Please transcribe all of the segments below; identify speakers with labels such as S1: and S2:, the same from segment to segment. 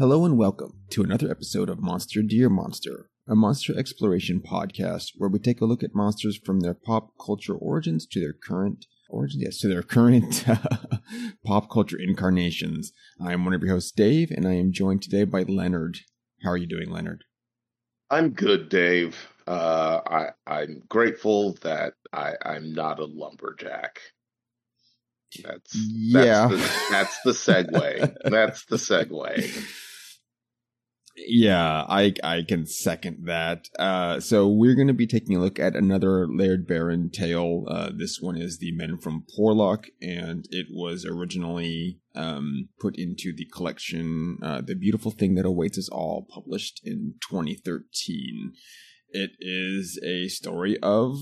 S1: Hello and welcome to another episode of Monster Dear Monster, a monster exploration podcast where we take a look at monsters from their pop culture origins to their current origins, yes, to their current pop culture incarnations. I am one of your hosts, Dave, and I am joined today by Leonard. How are you doing, Leonard?
S2: I'm good, Dave. Uh, I I'm grateful that I I'm not a lumberjack. That's, that's
S1: yeah.
S2: The, that's the segue. that's the segue.
S1: Yeah, I I can second that. Uh, so we're going to be taking a look at another Laird Barron tale. Uh, this one is the Men from Porlock, and it was originally um, put into the collection uh, "The Beautiful Thing That Awaits Us All," published in 2013. It is a story of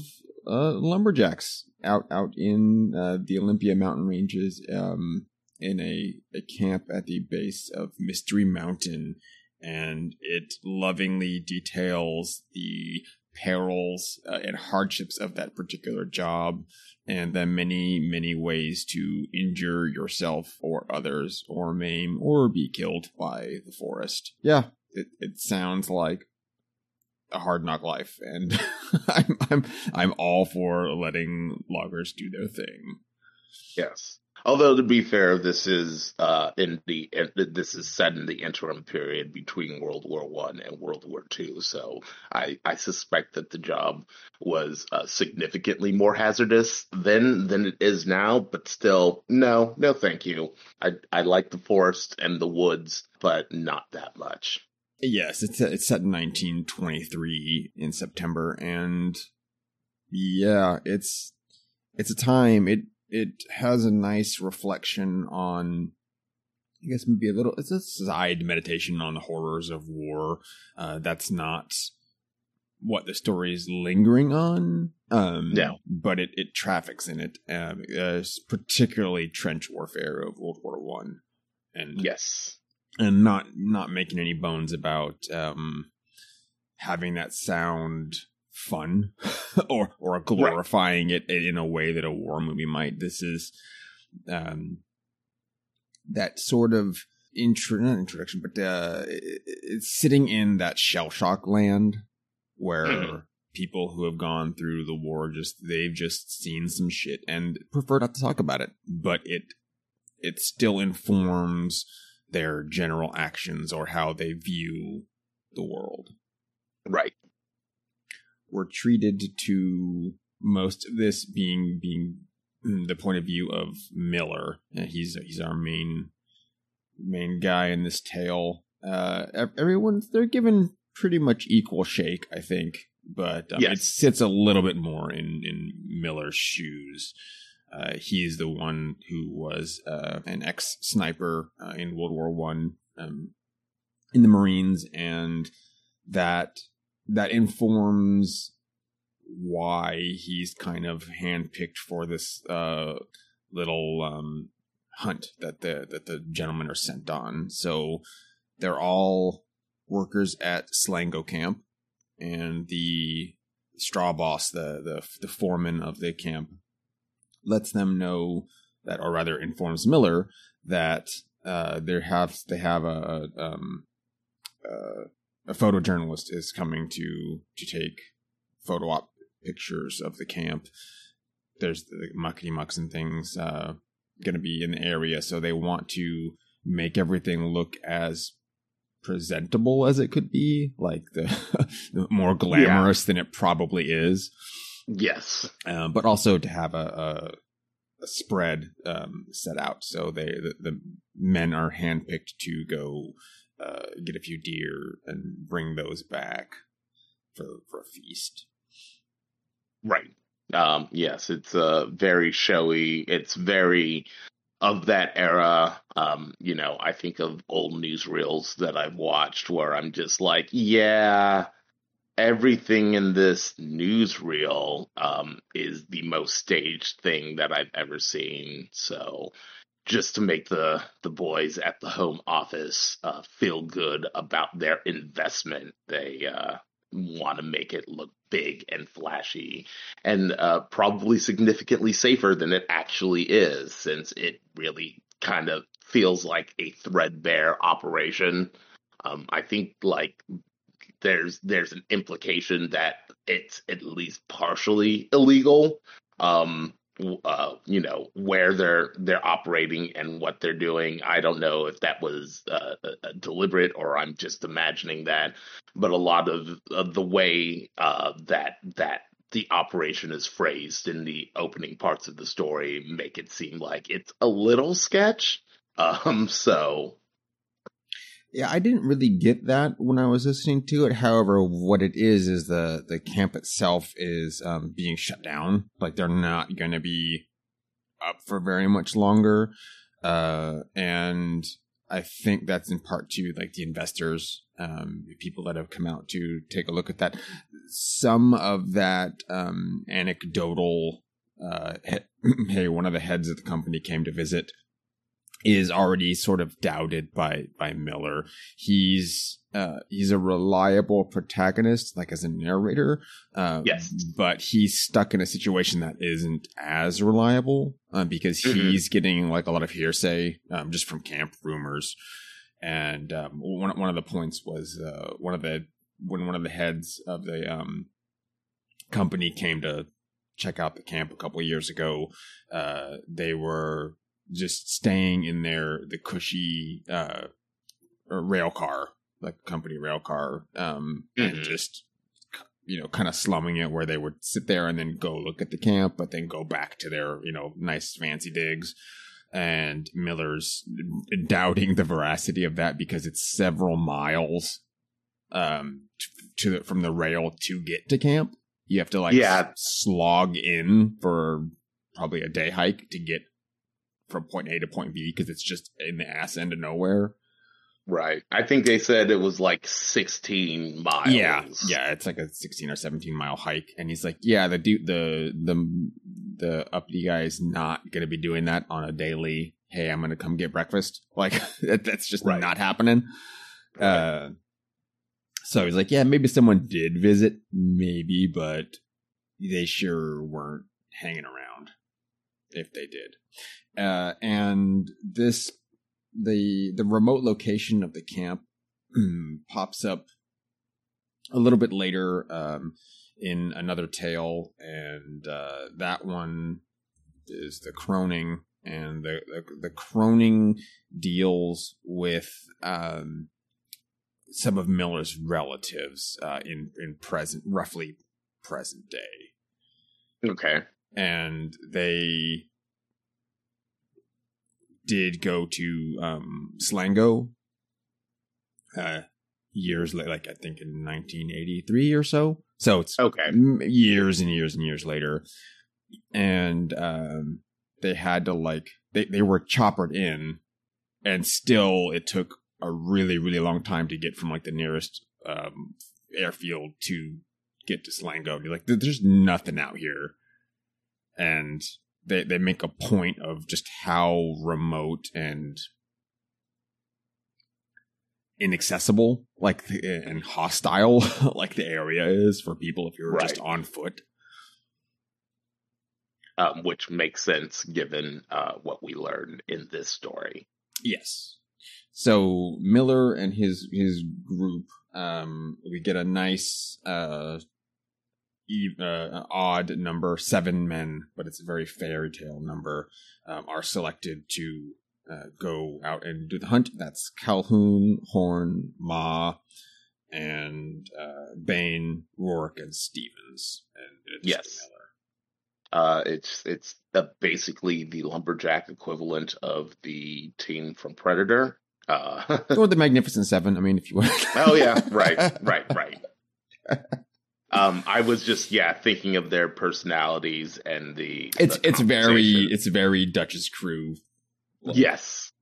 S1: uh, lumberjacks out out in uh, the Olympia mountain ranges, um, in a, a camp at the base of Mystery Mountain and it lovingly details the perils uh, and hardships of that particular job and the many, many ways to injure yourself or others or maim or be killed by the forest. Yeah, it, it sounds like a hard knock life and I'm, I'm, I'm all for letting loggers do their thing.
S2: Yes. Although to be fair, this is uh, in the this is set in the interim period between World War One and World War Two, so I I suspect that the job was uh, significantly more hazardous then than it is now. But still, no, no, thank you. I I like the forest and the woods, but not that much.
S1: Yes, it's it's set in 1923 in September, and yeah, it's it's a time it it has a nice reflection on I guess maybe a little it's a side meditation on the horrors of war. Uh, that's not what the story is lingering on. Um,
S2: no,
S1: but it, it traffics in it, um, uh, particularly trench warfare of World War One, and
S2: yes,
S1: and not not making any bones about um, having that sound fun or or glorifying right. it in a way that a war movie might. This is um, that sort of intro not introduction, but uh, it's sitting in that shell shock land where mm. people who have gone through the war just they've just seen some shit and prefer not to talk about it, but it it still informs their general actions or how they view the world.
S2: Right
S1: were treated to most of this being being the point of view of Miller. Uh, he's he's our main main guy in this tale. Uh, everyone's they're given pretty much equal shake, I think, but um, yes. it sits a little bit more in in Miller's shoes. Uh, he's the one who was uh, an ex sniper uh, in World War One um, in the Marines, and that that informs why he's kind of handpicked for this uh, little um, hunt that the that the gentlemen are sent on. So they're all workers at Slango camp, and the straw boss, the the the foreman of the camp, lets them know that, or rather, informs Miller that uh, they have they have a, um, uh, a photojournalist is coming to to take photo op pictures of the camp. There's the muckety mucks and things uh, going to be in the area, so they want to make everything look as presentable as it could be, like the, the more glamorous yeah. than it probably is.
S2: Yes,
S1: um, but also to have a, a, a spread um, set out, so they the, the men are handpicked to go uh, get a few deer and bring those back for for a feast.
S2: Right. Um, yes, it's uh, very showy. It's very of that era. Um, you know, I think of old newsreels that I've watched where I'm just like, yeah, everything in this newsreel um, is the most staged thing that I've ever seen. So just to make the the boys at the home office uh, feel good about their investment. They uh, want to make it look big and flashy, and uh, probably significantly safer than it actually is, since it really kind of feels like a threadbare operation. Um, I think like there's there's an implication that it's at least partially illegal. Um, uh, you know where they're they're operating and what they're doing. I don't know if that was uh, deliberate or I'm just imagining that, but a lot of, of the way uh, that that the operation is phrased in the opening parts of the story make it seem like it's a little sketch. Um, so
S1: yeah, I didn't really get that when I was listening to it. However, what it is is the the camp itself is um, being shut down. Like they're not going to be up for very much longer, uh, and I think that's in part to like the investors, um, people that have come out to take a look at that. Some of that um, anecdotal, uh, hey, one of the heads of the company came to visit is already sort of doubted by by Miller. He's uh, he's a reliable protagonist, like as a narrator. Uh,
S2: yes,
S1: but he's stuck in a situation that isn't as reliable uh, because mm-hmm. he's getting like a lot of hearsay um, just from camp rumors. And um, one one of the points was uh, one of the when one of the heads of the um, company came to check out the camp a couple of years ago. Uh, they were just staying in their the cushy uh, rail car, like company rail car, um, mm-hmm. and just you know kind of slumming it where they would sit there and then go look at the camp, but then go back to their you know nice fancy digs. And Miller's doubting the veracity of that because it's several miles um to, to from the rail to get to camp. You have to like
S2: yeah.
S1: slog in for probably a day hike to get from point A to point B because it's just in the ass end of nowhere.
S2: Right. I think they said it was like 16 miles.
S1: Yeah. Yeah. It's like a 16 or 17 mile hike. And he's like, yeah, the dude, the, the, the uppity guy is not going to be doing that on a daily. Hey, I'm going to come get breakfast. Like that's just right. not happening. Right. Uh, so he's like, yeah, maybe someone did visit, maybe, but they sure weren't hanging around if they did uh, and this the the remote location of the camp pops up a little bit later um, in another tale, and uh, that one is the Croning, and the the, the Croning deals with um, some of Miller's relatives uh, in in present, roughly present day.
S2: Okay,
S1: and they did go to um, Slango uh, years later, like I think in 1983 or so. So it's
S2: okay,
S1: years and years and years later, and um, they had to like they they were choppered in, and still it took a really really long time to get from like the nearest um, airfield to get to Slango. You're like, there's nothing out here, and they they make a point of just how remote and inaccessible like and hostile like the area is for people if you're right. just on foot.
S2: Um, which makes sense given uh, what we learned in this story.
S1: Yes. So miller and his his group um, we get a nice uh, uh, odd number, seven men, but it's a very fairy tale number, um, are selected to uh, go out and do the hunt. That's Calhoun, Horn, Ma, and uh, Bain, Rourke, and Stevens. And
S2: yes. Uh, it's it's basically the lumberjack equivalent of the team from Predator. Uh,
S1: or the Magnificent Seven. I mean, if you want.
S2: oh yeah, right, right, right. Um, I was just yeah thinking of their personalities and the.
S1: It's the it's very it's very Dutch's crew.
S2: yes,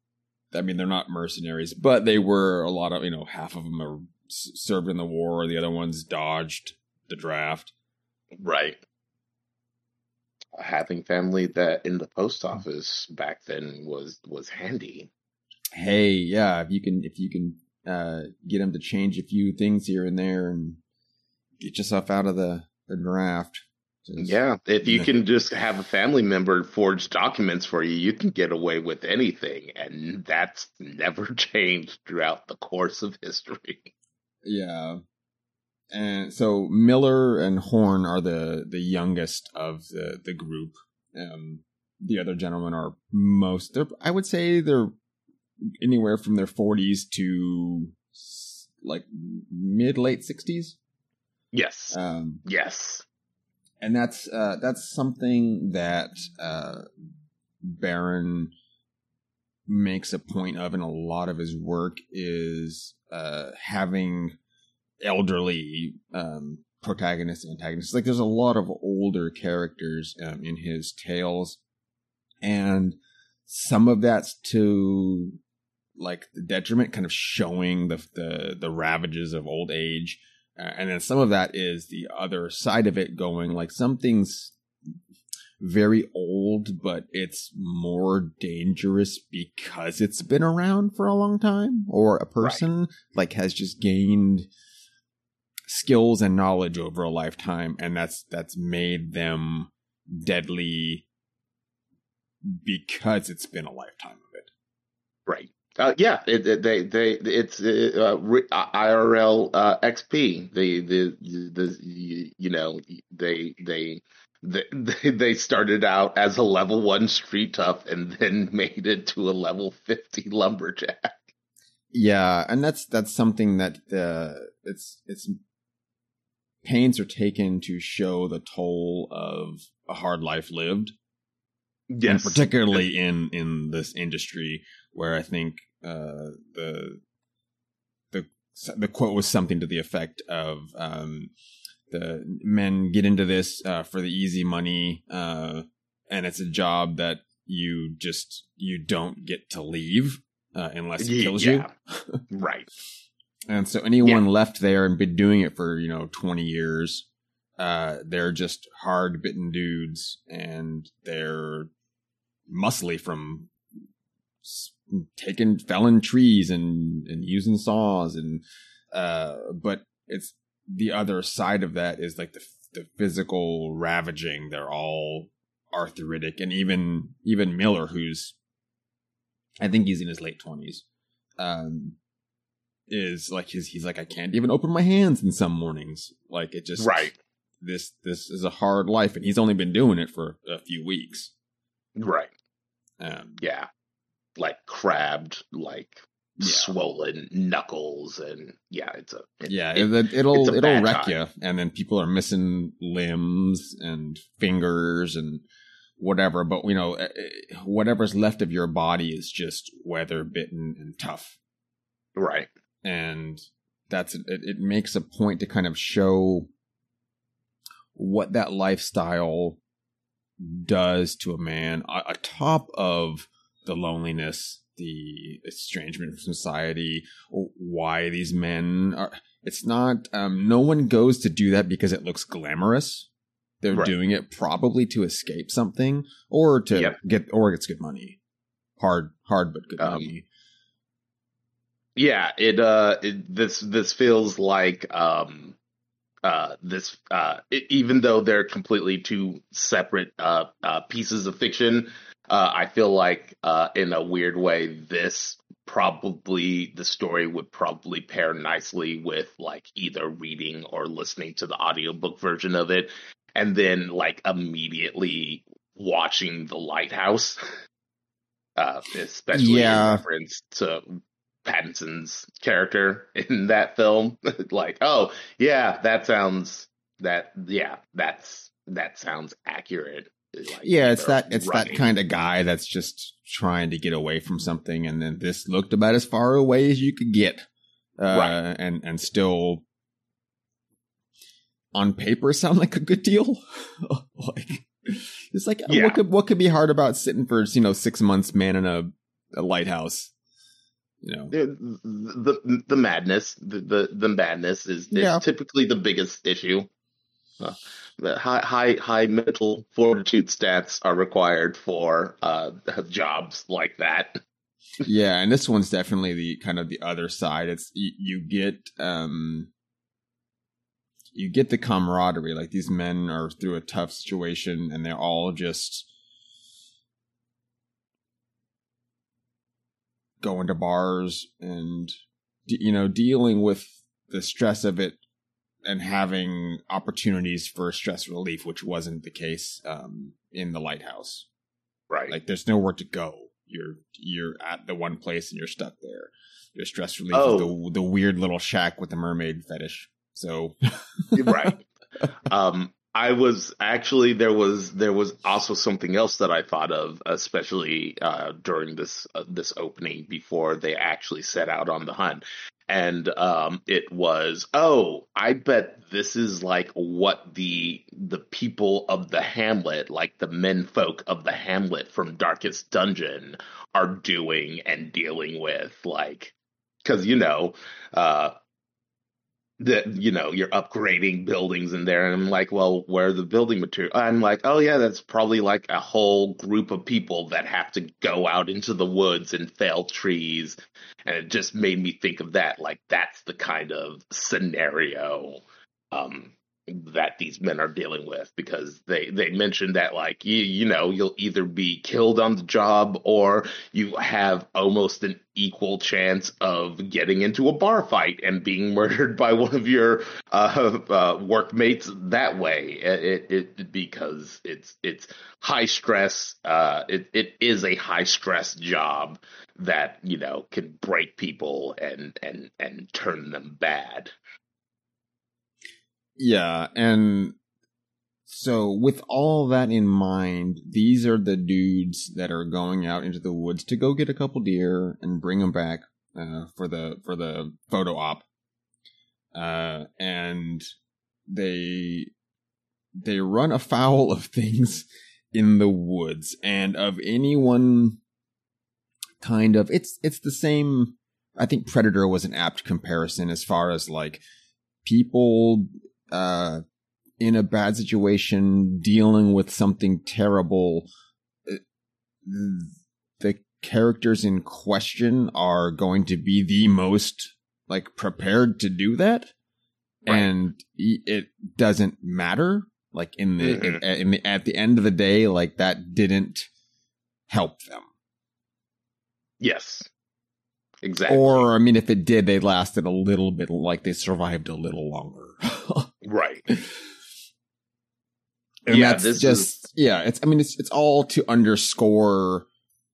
S1: I mean they're not mercenaries, but they were a lot of you know half of them are served in the war, the other ones dodged the draft.
S2: Right. Having family that in the post office back then was was handy.
S1: Hey, yeah, if you can if you can uh, get them to change a few things here and there and get yourself out of the, the draft.
S2: Yeah, if you can just have a family member forge documents for you, you can get away with anything, and that's never changed throughout the course of history.
S1: Yeah, and so Miller and Horn are the the youngest of the the group. Um, the other gentlemen are most. They're I would say they're anywhere from their forties to like mid late sixties.
S2: Yes.
S1: Um,
S2: yes.
S1: And that's uh, that's something that uh, Barron makes a point of in a lot of his work is uh, having elderly um, protagonists and antagonists. Like there's a lot of older characters um, in his tales, and some of that's to like the detriment, kind of showing the the, the ravages of old age, and then some of that is the other side of it, going like something's very old, but it's more dangerous because it's been around for a long time, or a person right. like has just gained skills and knowledge over a lifetime, and that's that's made them deadly because it's been a lifetime of it.
S2: Right. Uh, yeah, it, it, they they it's uh, IRL uh, XP. The the the you know they they they they started out as a level one street tough and then made it to a level fifty lumberjack.
S1: Yeah, and that's that's something that uh, it's it's pains are taken to show the toll of a hard life lived. Yes. And particularly in in this industry where I think uh, the the the quote was something to the effect of um, the men get into this uh, for the easy money uh, and it's a job that you just you don't get to leave uh, unless it kills yeah.
S2: you. right.
S1: And so anyone yeah. left there and been doing it for, you know, 20 years, uh, they're just hard bitten dudes and they're muscly from taking, felling trees and, and using saws. And, uh, but it's the other side of that is like the, the physical ravaging. They're all arthritic and even, even Miller, who's, I think he's in his late twenties. Um, is like his he's like I can't even open my hands in some mornings. Like it just
S2: right.
S1: This this is a hard life, and he's only been doing it for a few weeks.
S2: Right.
S1: Um,
S2: yeah. Like crabbed, like yeah. swollen knuckles, and yeah, it's a
S1: it, yeah. It, will it'll, it'll wreck time. you, and then people are missing limbs and fingers and whatever. But you know, eh, eh, whatever's left of your body is just weather bitten and tough.
S2: Right
S1: and that's it, it makes a point to kind of show what that lifestyle does to a man a atop of the loneliness the estrangement from society why these men are it's not um, no one goes to do that because it looks glamorous they're right. doing it probably to escape something or to yep. get or it's good money hard hard but good um, money
S2: yeah, it uh it, this this feels like um uh this uh it, even though they're completely two separate uh, uh pieces of fiction, uh I feel like uh in a weird way this probably the story would probably pair nicely with like either reading or listening to the audiobook version of it and then like immediately watching the lighthouse uh, especially yeah. in reference to Pattinson's character in that film. like, oh yeah, that sounds that yeah, that's that sounds accurate.
S1: Like, yeah, it's that it's running. that kind of guy that's just trying to get away from something, and then this looked about as far away as you could get, uh, right. and and still on paper sound like a good deal. like it's like yeah. what could what could be hard about sitting for you know six months manning a, a lighthouse you know
S2: the the, the madness the, the, the madness is, is yeah. typically the biggest issue uh, high high high mental fortitude stats are required for uh, jobs like that
S1: yeah and this one's definitely the kind of the other side it's you, you get um you get the camaraderie. Like these men are through a tough situation, and they're all just going to bars and you know dealing with the stress of it and having opportunities for stress relief, which wasn't the case um, in the lighthouse.
S2: Right.
S1: Like there's nowhere to go. You're you're at the one place and you're stuck there. Your stress relief
S2: Oh.
S1: is the the weird little shack with the mermaid fetish. So
S2: right. Um, I was actually there was there was also something else that I thought of, especially uh, during this uh, this opening before they actually set out on the hunt, and um, it was oh I bet this is like what the the people of the Hamlet, like the menfolk of the Hamlet from Darkest Dungeon, are doing and dealing with, like because you know. Uh, that you know you're upgrading buildings in there. And i'm like well where the building material? I'm like oh yeah that's probably like a whole group of people that have to go out into the woods and fell trees. And it just made me think of that. Like that's the kind of scenario um that these men are dealing with because they they mentioned that like you you know you'll either be killed on the job or you have almost an equal chance of getting into a bar fight and being murdered by one of your uh, uh, workmates that way. It, it, because it's it's high stress. Uh, it it is a high stress job that you know can break people and and and turn them bad.
S1: Yeah, and so with all that in mind, these are the dudes that are going out into the woods to go get a couple deer and bring them back uh, for the for the photo op. Uh, and they they run afoul of things in the woods and of anyone kind of it's it's the same I think Predator was an apt comparison as far as like people uh in a bad situation dealing with something terrible uh, the characters in question are going to be the most like prepared to do that
S2: Right.
S1: and it doesn't matter like in the,
S2: Mhm.
S1: in, in the at the end of the day like that didn't help them
S2: Yes, exactly.
S1: or i mean if it did they lasted a little bit like they survived a little longer
S2: right.
S1: and
S2: Yeah,
S1: that's just yeah it's i mean it's it's all to underscore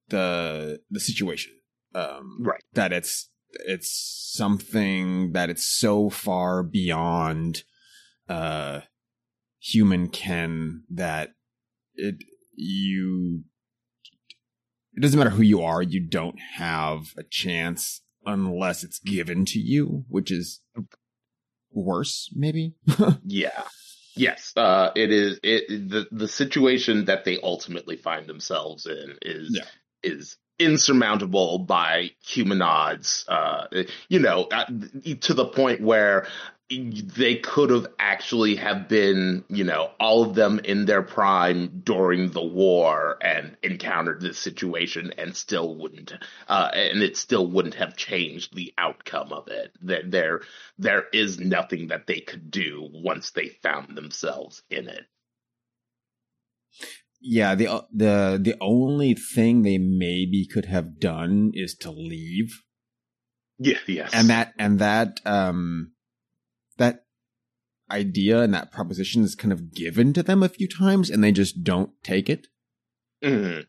S1: the the situation um
S2: Right.
S1: that it's it's something that it's so far beyond uh human ken that it you it doesn't matter who you are you don't have a chance unless it's given to you which is worse maybe
S2: Yeah. Yes, uh, it is. It the the situation that they ultimately find themselves in is
S1: Yeah.
S2: is insurmountable by human odds. Uh, you know, uh, to the point where they could have actually have been, you know, all of them in their prime during the war and encountered this situation and still wouldn't, uh, and it still wouldn't have changed the outcome of it. That there, there is nothing that they could do once they found themselves in it.
S1: Yeah, the the the only thing they maybe could have done is to leave,
S2: Yeah, yes,
S1: and that and that um that idea and that proposition is kind of given to them a few times, and they just don't take it.
S2: Mhm.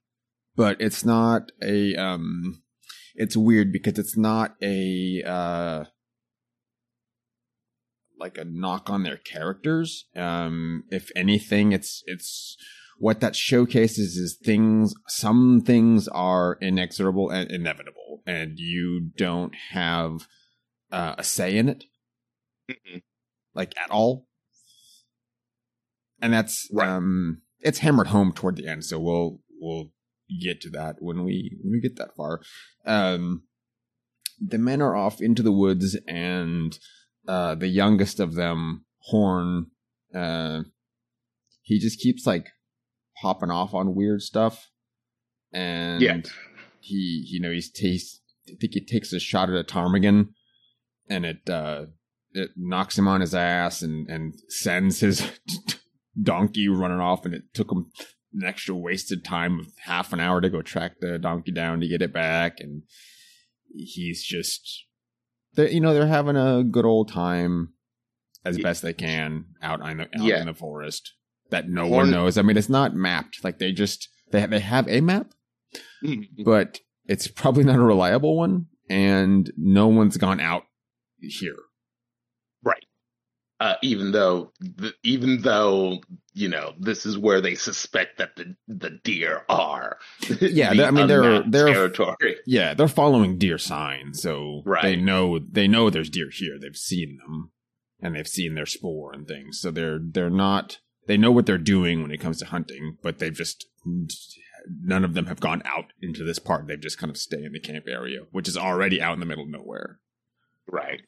S1: But it's not a um, it's weird because it's not a uh like a knock on their characters. Um, if anything, it's it's what that showcases is things some things are inexorable and inevitable and you don't have uh, a say in it
S2: Mhm.
S1: like at all and that's
S2: Right.
S1: um it's hammered home toward the end so we'll we'll get to that when we when we get that far um the men are off into the woods and uh the youngest of them horn uh he just keeps like popping off on weird stuff and
S2: Yeah.
S1: he you know he's tastes I think he takes a shot at a ptarmigan and it uh it knocks him on his ass and and sends his donkey running off, and it took him an extra wasted time of half an hour to go track the donkey down to get it back, and he's just, they, you know, they're having a good old time as best they can out in the, out
S2: Yeah.
S1: in the forest that no
S2: Horn-
S1: one knows. I mean, it's not mapped. Like they just they they have a map, mm-hmm. but it's probably not a reliable one, and no one's gone out here.
S2: Right. Uh, even though, th- even though you know this is where they suspect that the the deer are.
S1: Yeah,
S2: The
S1: I mean, they're- they're-
S2: territory.
S1: Yeah, they're following deer signs, so
S2: Right.
S1: they know they know there's deer here. They've seen them, and they've seen their spoor and things. So they're they're not they know what they're doing when it comes to hunting, but they've just none of them have gone out into this part. They've just kind of stay in the camp area, which is already out in the middle of nowhere.
S2: Right.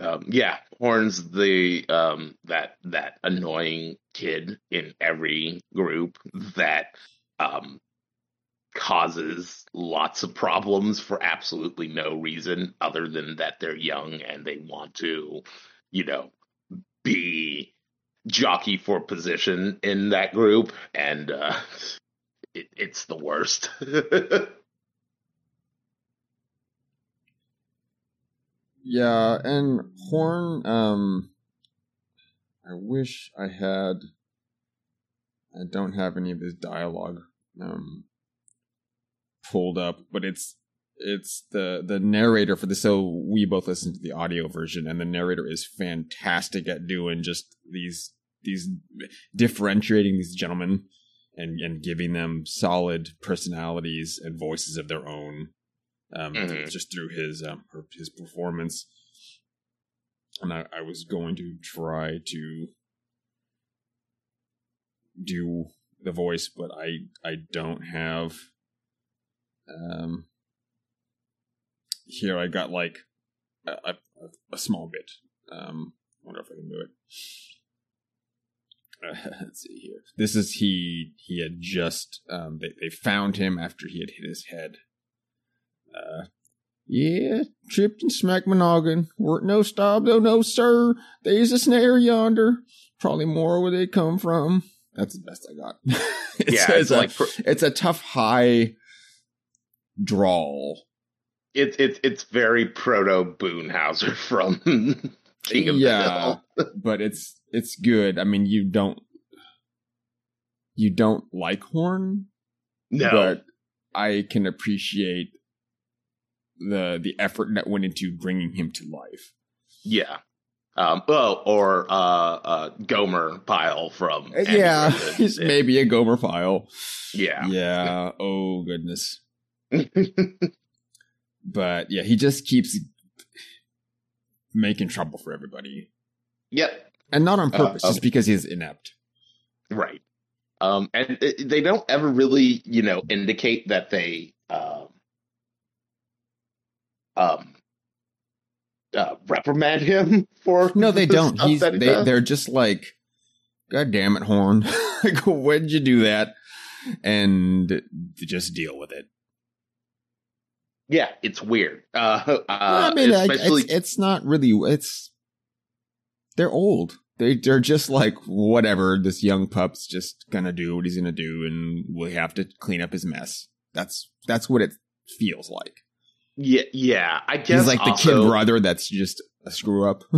S2: Um, yeah, Horn's the um, that that annoying kid in every group that um, causes lots of problems for absolutely no reason other than that they're young and they want to, you know, be jockey for position in that group, and uh, it, it's the worst.
S1: Yeah, and Horn, um, I wish I had. I don't have any of his dialogue um, pulled up, but it's it's the the narrator for the So we both listen to the audio version, and the narrator is fantastic at doing just these these differentiating these gentlemen and and giving them solid personalities and voices of their own um,
S2: Mhm.
S1: just through his um, his performance. And I, I was going to try to do the voice, but I I don't have. Um, here I got like a, a, a small bit. Um, wonder if I can do it. Uh, let's see here. This is he. He had just. Um, they they found him after he had hit his head. Uh, yeah, tripped and smacked my noggin. Weren't no stop, though, no sir. There's a snare yonder. Probably more where they come from. That's the best I got. it's,
S2: yeah,
S1: it's,
S2: it's
S1: a,
S2: like pr-
S1: it's a tough high drawl.
S2: it's it's it's very proto Boomhauer from King of
S1: yeah,
S2: the Hill.
S1: but it's it's good. I mean, you don't you don't like Horn,
S2: No,
S1: but I can appreciate the the effort that went into bringing him to life.
S2: yeah. Um, oh, or uh, uh, Gomer Pyle from
S1: Uh, yeah, he's maybe a Gomer file.
S2: yeah.
S1: Yeah. Oh goodness. But yeah, he just keeps making trouble for everybody,
S2: yep.
S1: and not on
S2: Uh,
S1: purpose, just
S2: um,
S1: because he's inept.
S2: Right. Um, and it, they don't ever really, you know, indicate that they um, um, uh, reprimand him for.
S1: No, they
S2: the
S1: don't. He's
S2: he
S1: they they're just like, God damn it, Horn! like, when'd you do that? And just deal with it.
S2: Yeah, it's weird. Uh, uh,
S1: I mean,
S2: especially
S1: it's it's not really. It's they're old. They they're just like whatever. This young pup's just gonna do what he's gonna do, and we have to clean up his mess. That's that's what it feels like.
S2: Yeah, yeah. I guess
S1: He's like the kid brother that's just a screw up.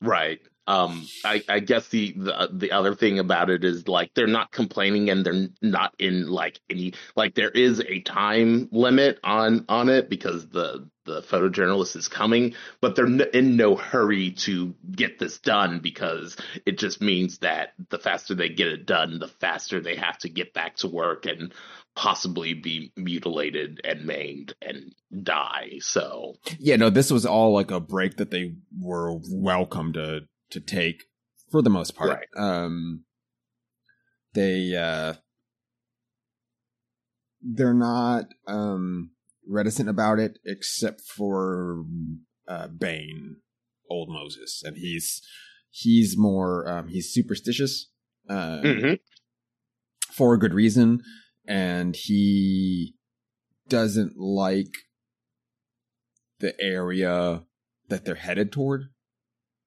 S2: Right. Um, I, I guess the, the the other thing about it is like they're not complaining and they're not in like any like there is a time limit on on it because the the photojournalist is coming, but they're in no hurry to get this done because it just means that the faster they get it done, the faster they have to get back to work and possibly be mutilated and maimed and die. So
S1: yeah, no, this was all like a break that they were welcome to to take for the most part.
S2: Right.
S1: Um they uh they're not um reticent about it except for uh Bain, old Moses, and he's he's more um he's superstitious. Um
S2: mhm.
S1: for a good reason and he doesn't like the area that they're headed toward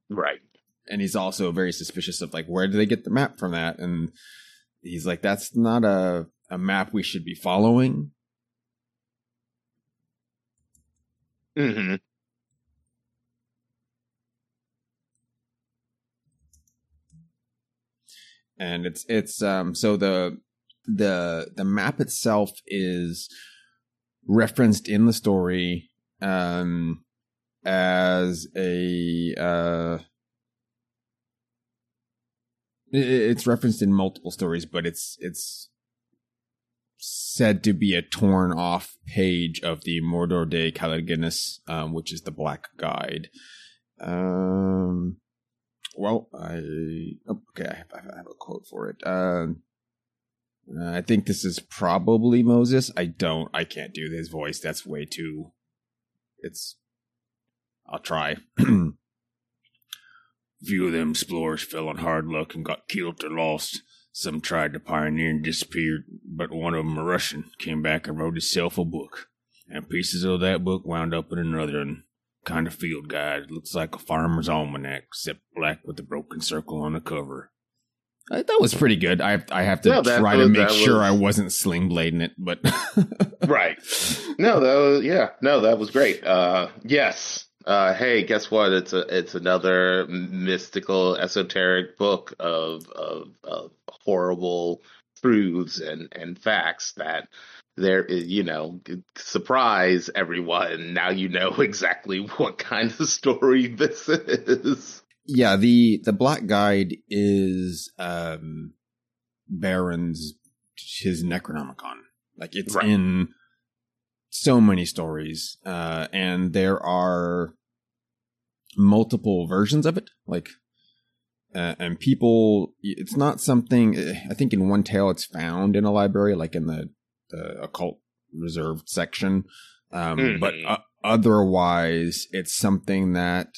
S2: Right.
S1: And he's also very suspicious of like where do they get the map from that? And he's like, that's not a a map we should be following.
S2: Mm-hmm.
S1: and it's it's um so the the the map itself is referenced in the story um as a uh it's referenced in multiple stories but it's it's said to be a torn off page of the Mordor de Caligulus, um, which is the Black Guide. Um, well, I oh, okay, I have, I have, a quote for it. Um, I think this is probably Moses. I don't. I can't do his voice. That's way too. It's. I'll try. Few of them explorers fell on hard luck and got killed or lost. Some tried to pioneer and disappeared, but one of them, a Russian, came back and wrote himself a book. And pieces of that book wound up in another and kind of field guide. Looks like a farmer's almanac, except black with a broken circle on the cover. I, that was pretty good. I I have to yeah, try to make sure was... I wasn't sling blading it, but
S2: right. No, that was yeah. No, that was great. Uh, yes, uh, hey, guess what? It's a it's another mystical, esoteric book of of, of horrible truths and and facts that there is, you know, surprise everyone. Now you know exactly what kind of story this is.
S1: Yeah, the the Black Guide is um Barron's his Necronomicon. Like it's right. in so many stories, uh, and there are multiple versions of it. Like, uh, and people, it's not something. I think in one tale, it's found in a library, like in the the occult reserved section. Um, mm-hmm. But uh, otherwise, it's something that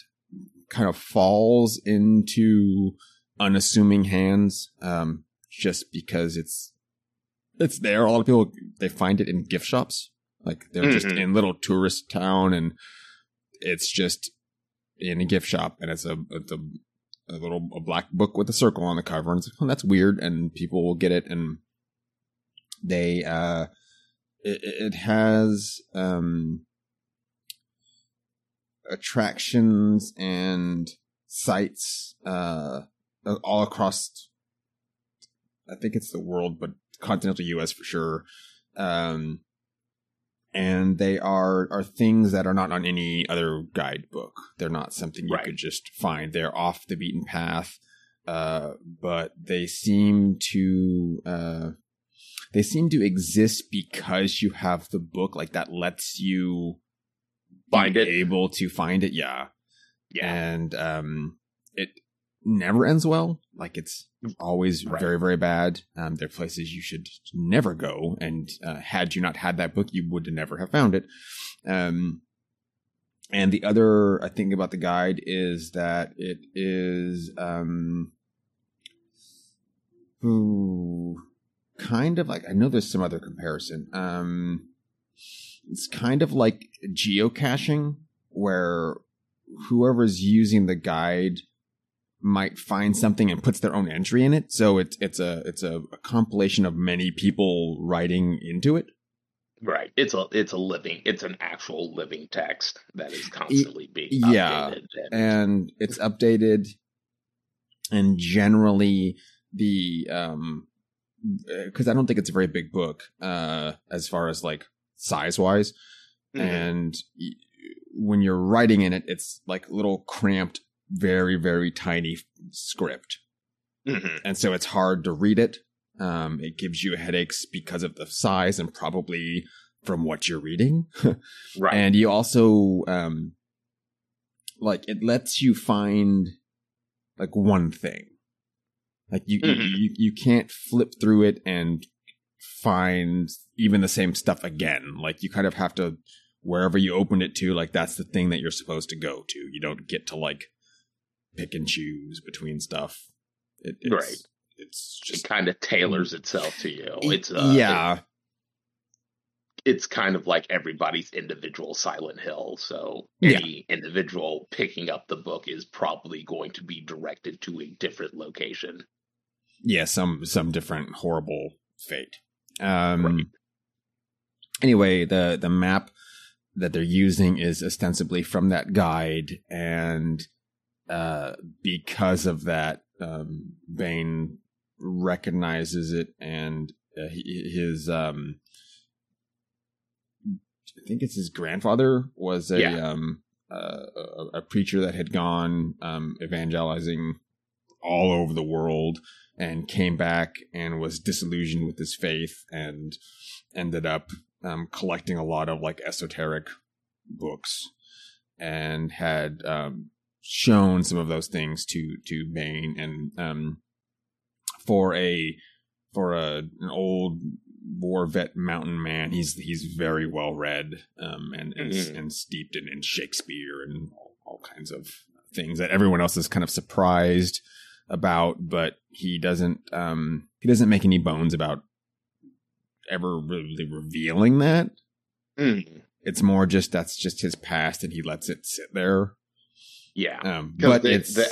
S1: kind of falls into unassuming hands, um, just because it's it's there. A lot of people they find it in gift shops like they're mm-hmm. just in little tourist town and it's just in a gift shop and it's a, it's a, a little a black book with a circle on the cover and it's like, oh, that's weird. And people will get it and they, uh, it, it has, um, attractions and sites, uh, all across, I think it's the world, but continental US for sure. Um, and they are are things that are not on any other guidebook. They're not something you right. could just find. They're off the beaten path, uh, but they seem to uh, they seem to exist because you have the book. Like that lets you
S2: find it,
S1: able to find it. Yeah, yeah, and um, it never ends well. Like it's always right. very, very bad. Um, there are places you should never go. And uh, had you not had that book, you would never have found it. Um, and the other thing about the guide is that it is um, ooh, kind of like I know there's some other comparison. Um, it's kind of like geocaching where whoever's using the guide might find something and puts their own entry in it. So it's it's a it's a, a compilation of many people writing into it.
S2: Right. It's a it's a living it's an actual living text that is constantly being
S1: yeah, and, and it's updated and generally the um because I don't think it's a very big book uh as far as like size wise mm-hmm. and when you're writing in it it's like little cramped very, very tiny script. Mm-hmm. And so it's hard to read it. Um, it gives you headaches because of the size and probably from what you're reading. right. And you also, um, like, it lets you find like one thing. Like you, mm-hmm. you, you can't flip through it and find even the same stuff again. Like you kind of have to, wherever you open it to, like that's the thing that you're supposed to go to. You don't get to like pick and choose between stuff.
S2: It, it's, right. It's just it kind of tailors itself to you. It's
S1: uh, yeah.
S2: it's kind of like everybody's individual Silent Hill. So any yeah. individual picking up the book is probably going to be directed to a different location.
S1: Yeah, some some different horrible fate. Um, right. Anyway, the the map that they're using is ostensibly from that guide, and uh, because of that, um, Bain recognizes it, and uh, his um, I think it's his grandfather was a yeah. um uh, a, a, preacher that had gone um, evangelizing all over the world and came back and was disillusioned with his faith and ended up um, collecting a lot of like esoteric books and had um, shown some of those things to to Bain and um, for a for a an old war vet mountain man. He's he's very well read um, and and, mm-hmm. and, steeped in, in Shakespeare and all, all, kinds of things that everyone else is kind of surprised about, but he doesn't um, he doesn't make any bones about ever really revealing that. Mm. It's more just that's just his past, and he lets it sit there.
S2: Yeah,
S1: um, but they, it's they,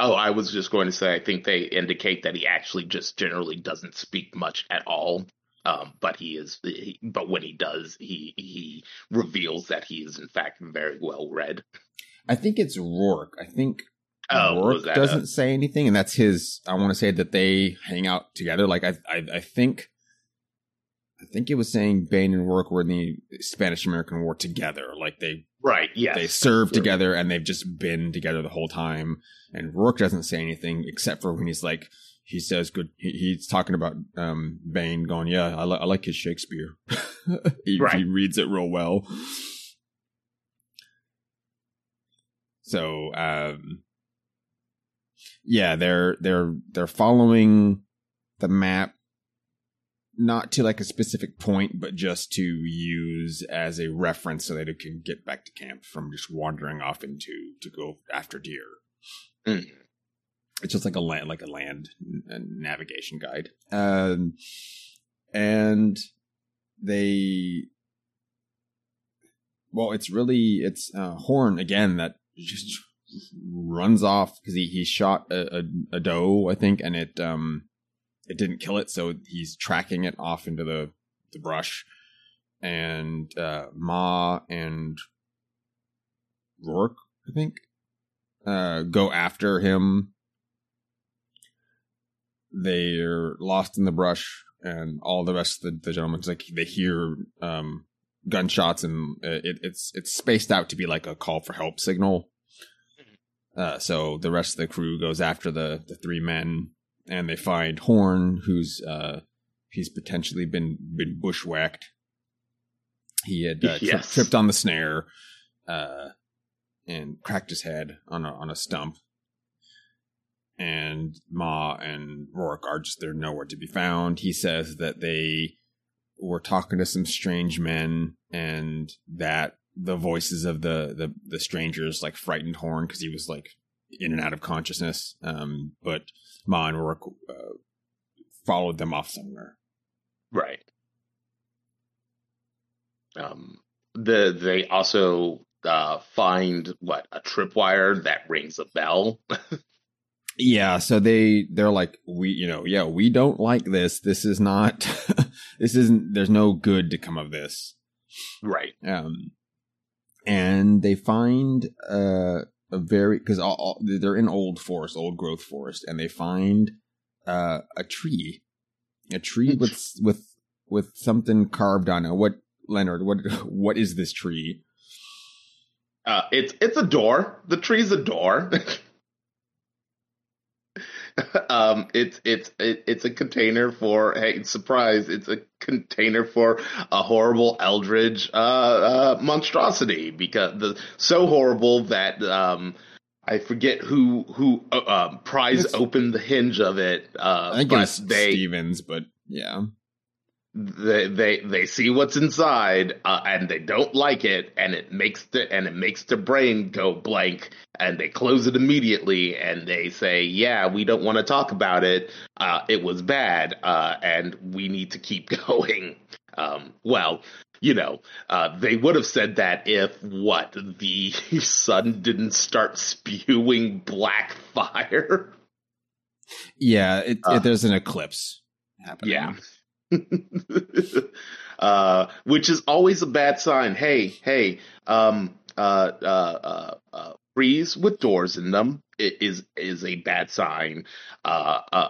S2: Oh, I was just going to say, I think they indicate that he actually just generally doesn't speak much at all. Um, but he is, he, but when he does, he he reveals that he is in fact very well read.
S1: I think it's Rourke. I think oh, Rourke doesn't a... say anything, and that's his. I want to say that they hang out together. Like I, I, I think, I think it was saying Bain and Rourke were in the Spanish American War together. Like they
S2: Right. Yes.
S1: They serve together and they've just been together the whole time. And Rourke doesn't say anything except for when he's like, he says good. He, he's talking about um, Bain going, yeah, I, li- I like his Shakespeare. he, right. he reads it real well. So, um, yeah, they're they're they're following the map not to like a specific point, but just to use as a reference so that it can get back to camp from just wandering off into to go after deer. Mm. It's just like a land, like a land navigation guide. Um, and they, well, it's really it's uh, Horn again that just runs off because he he shot a, a, a doe, I think, and it um it didn't kill it, so he's tracking it off into the the brush. And uh, Ma and Rourke, I think, uh, go after him. They're lost in the brush, and all the rest of the, the gentlemen like they hear um, gunshots, and it, it's it's spaced out to be like a call for help signal. Mm-hmm. Uh, so the rest of the crew goes after the the three men and they find Horn, who's uh, he's potentially been been bushwhacked. He had uh, yes. tri- tripped on the snare uh, and cracked his head on a, on a stump. And Ma and Rourke are just they're nowhere to be found. He says that they were talking to some strange men, and that the voices of the the, the strangers like frightened Horn because he was like in and out of consciousness. Um, but Rourke uh, followed them off somewhere.
S2: Right. Um, the they also uh, find what a tripwire that rings a bell.
S1: yeah, so they they're like we you know yeah we don't like this. This is not this isn't. There's no good to come of this.
S2: Right.
S1: Um, and they find uh a very because they're in old forest, old growth forest, and they find uh, a tree, a tree with with with something carved on it. What Leonard? What what is this tree?
S2: Uh, it's it's a door. The tree's a door. um, it's it's it, it's a container for hey surprise! It's a container for a horrible eldritch uh, uh, monstrosity because the so horrible that um, I forget who who uh, uh pries it's, open the hinge of it. Uh,
S1: I think it's they, Stevens, but yeah
S2: they they they see what's inside uh, and they don't like it and it makes the and it makes their brain go blank and they close it immediately and they say yeah we don't want to talk about it uh, it was bad uh, and we need to keep going Um, well, you know, uh, they would have said that if what the sun didn't start spewing black fire.
S1: Yeah, it, uh, it, there's an eclipse happening.
S2: Yeah. uh, which is always a bad sign. Hey, hey, um, uh, uh, uh, uh trees with doors in them is is a bad sign. Uh, uh,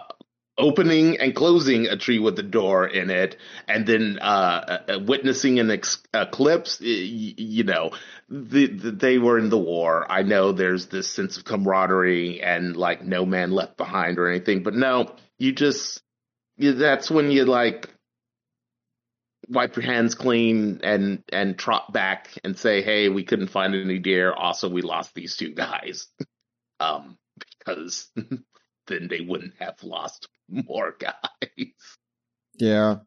S2: opening and closing a tree with a door in it, and then uh, uh, witnessing an ex- eclipse, you know, the, the, they were in the war. I know there's this sense of camaraderie and like no man left behind or anything, but no, you just that's when you like wipe your hands clean and and trot back and say, "Hey, we couldn't find any deer. Also, we lost these two guys." um, because then they wouldn't have lost more guys.
S1: Yeah,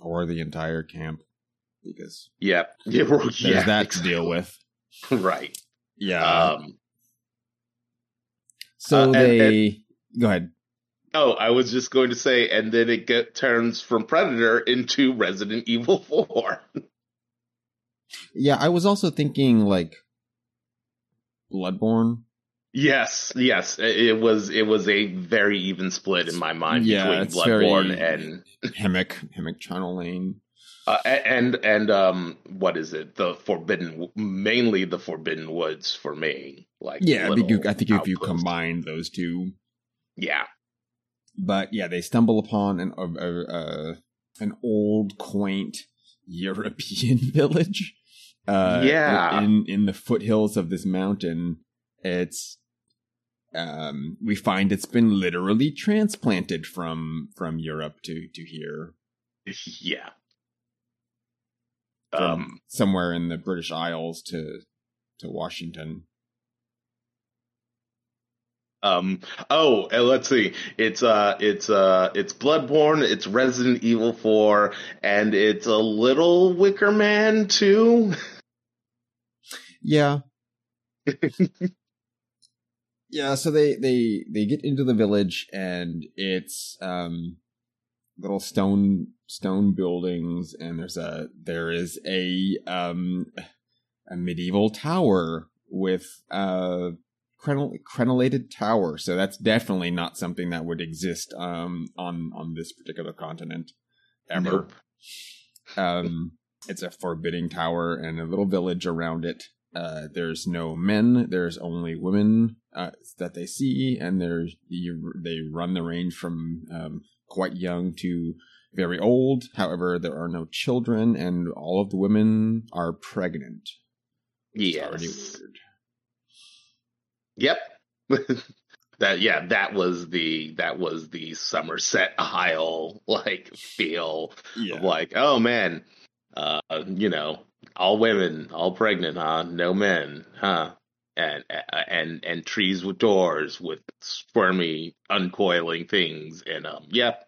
S1: or the entire camp because
S2: yeah, yeah,
S1: there's yeah, that exactly. to deal with.
S2: right.
S1: Yeah. Um, so uh, they and, and, go ahead.
S2: Oh, I was just going to say, and then it get, turns from Predator into Resident Evil Four.
S1: yeah, I was also thinking like Bloodborne
S2: Yes, yes, it was it was a very even split in my mind yeah, between Bloodborne and
S1: Hemwick Hemwick Charnel Lane.
S2: Uh, and and um, what is it? The Forbidden, mainly the Forbidden Woods for me. Like,
S1: yeah, I think you, I think if you combine those two,
S2: yeah.
S1: But yeah, they stumble upon an uh, an old, quaint European village.
S2: Uh, yeah,
S1: in in the foothills of this mountain. It's um, we find it's been literally transplanted from from Europe to to here.
S2: Yeah.
S1: From um, somewhere in the British Isles to to Washington.
S2: Um. Oh, let's see. It's uh. It's uh. It's Bloodborne. It's Resident Evil Four, and it's a little Wicker Man too.
S1: Yeah. yeah, so they they they get into the village and it's um little stone stone buildings and there's a there is a um a medieval tower with a crenel, crenellated tower. So that's definitely not something that would exist um on on this particular continent ever. Nope. Um it's a forbidding tower and a little village around it uh, there's no men. There's only women uh, that they see, and there's you, they run the range from um, quite young to very old. However, there are no children, and all of the women are pregnant.
S2: Yes. Yep. that yeah, that was the that was the Summerisle like feel yeah. of like, oh man, uh, you know, all women, all pregnant, huh? No men, huh? And and and trees with doors with squirmy, uncoiling things, and um, yep,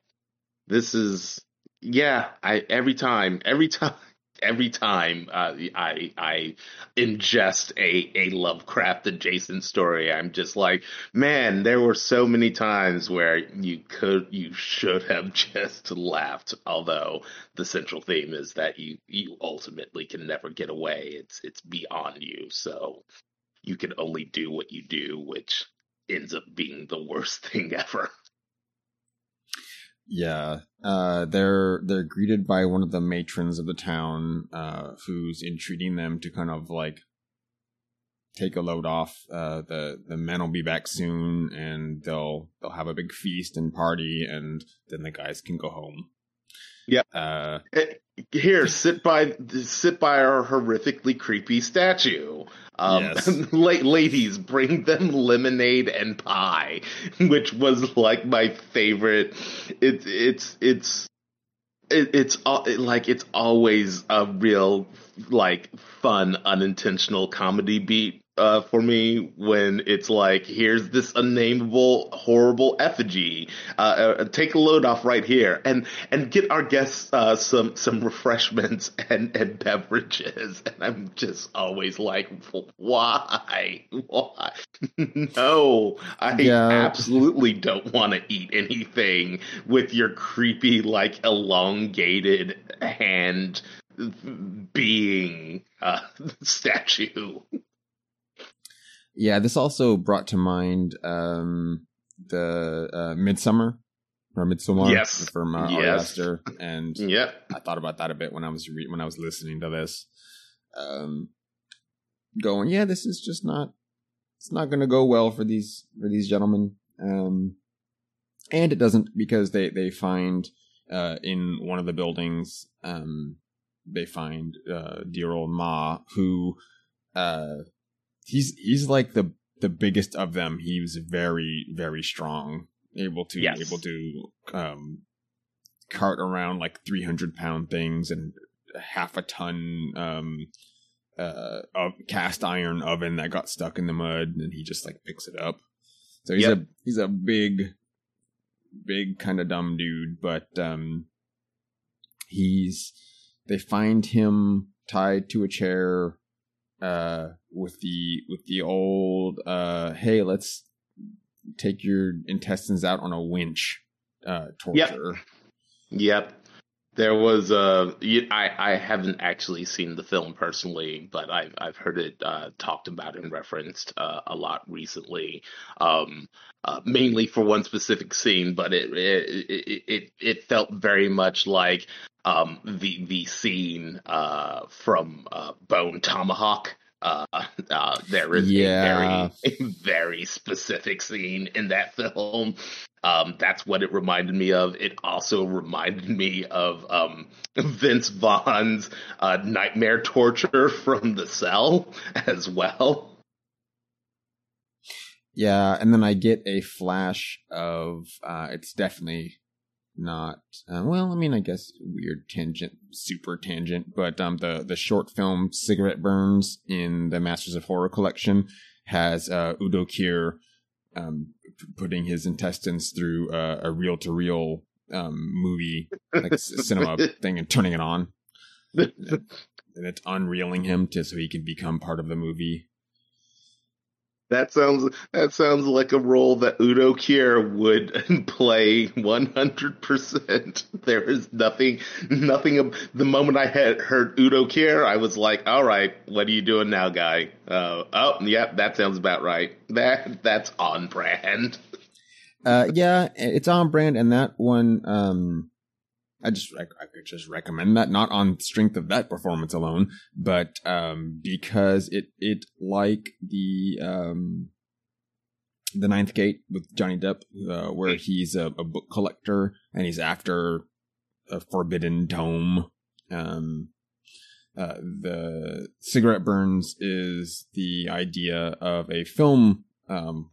S2: this is yeah. I every time, every time every time uh, I I ingest a a Lovecraft adjacent story, I'm just like, man, there were so many times where you could you should have just laughed. Although the central theme is that you you ultimately can never get away. It's it's beyond you, so you can only do what you do, which ends up being the worst thing ever.
S1: Yeah, uh, they're they're greeted by one of the matrons of the town, uh, who's entreating them to kind of like take a load off. Uh, the the men will be back soon, and they'll they'll have a big feast and party, and then the guys can go home.
S2: Yeah. Uh, Here, sit by sit by our horrifically creepy statue. Um, yes. ladies, bring them lemonade and pie, which was like my favorite. It's it's it's it, it's it, like it's always a real like fun unintentional comedy beat uh, for me when it's like, here's this unnameable, horrible effigy. Uh, uh, take a load off right here, and and get our guests uh, some some refreshments and and beverages. And I'm just always like, why, why? no, I yeah. absolutely don't want to eat anything with your creepy, like elongated hand being uh, statue.
S1: Yeah, this also brought to mind um, the uh, Midsommar or Midsommar
S2: yes.
S1: from uh,
S2: yes.
S1: Ari and
S2: yeah,
S1: I thought about that a bit when I was re- when I was listening to this. Um, going, yeah, this is just not it's not going to go well for these for these gentlemen. Um, and it doesn't because they they find uh, in one of the buildings um, they find uh, dear old Ma who uh, he's he's like the the biggest of them. He was very very strong, able to yes. able to um, cart around like three hundred pound things and half a ton um, uh, of cast iron oven that got stuck in the mud, and he just like picks it up. So he's yep. a he's a big, big kind of dumb dude, but um, he's they find him tied to a chair uh, with the with the old uh, hey, let's take your intestines out on a winch uh, torture.
S2: Yep. Yep. There was a I I haven't actually seen the film personally, but I've I've heard it uh, talked about and referenced uh, a lot recently. Um, uh, mainly for one specific scene, but it it it it, it felt very much like um, the the scene uh, from uh, Bone Tomahawk. Uh, uh, there is yeah. a very very specific scene in that film. Um, that's what it reminded me of. It also reminded me of um, Vince Vaughn's uh, nightmare torture from the cell as well.
S1: Yeah, and then I get a flash of uh, it's definitely not uh, well i mean i guess weird tangent super tangent but um the the short film cigarette burns in the masters of horror collection has uh udo kier um p- putting his intestines through uh, a reel to reel um movie like cinema thing and turning it on. And it's unreeling him to so he can become part of the movie
S2: that sounds that sounds like a role that Udo Kier would play 100%. There is nothing nothing the moment I had heard Udo Kier, I was like, "All right, what are you doing now, guy?" Uh, oh, yeah, that sounds about right. That that's on brand.
S1: Uh, yeah, it's on brand and that one um I just I, could just recommend that not on strength of that performance alone, but um, because it it like the um, the Ninth Gate with Johnny Depp, uh, where he's a, a, book collector and he's after a forbidden tome. Um, uh, the cigarette burns is the idea of a film um,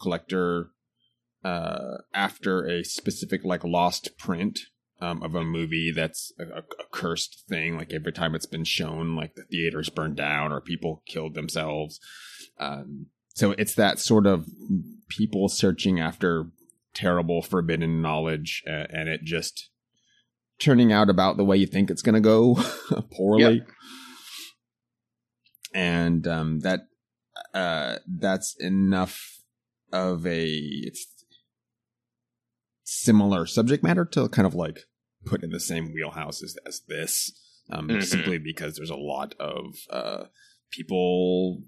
S1: collector uh, after a specific like lost print um, of a movie that's a, a, cursed thing. Like every time it's been shown, like the theaters burned down or people killed themselves. Um, so it's that sort of people searching after terrible forbidden knowledge, uh, and it just turning out about the way you think it's going to go poorly. Yep. And um, that uh, that's enough of a similar subject matter to kind of like put in the same wheelhouse as, as this, um, mm-hmm. simply because there's a lot of uh, people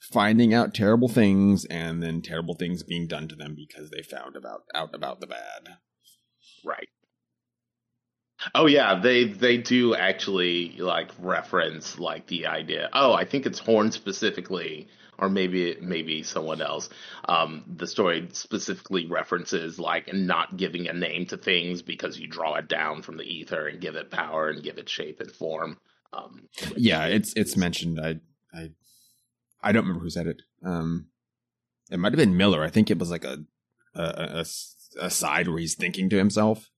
S1: finding out terrible things and then terrible things being done to them because they found about out about the bad.
S2: Right. Oh yeah, they they do actually like reference like the idea. Oh, I think it's Horn specifically or maybe maybe someone else. Um, the story specifically references like not giving a name to things because you draw it down from the ether and give it power and give it shape and form. Um,
S1: yeah, it's it's mentioned. I I I don't remember who said it. Um, it might have been Miller. I think it was like a a, a, a side where he's thinking to himself.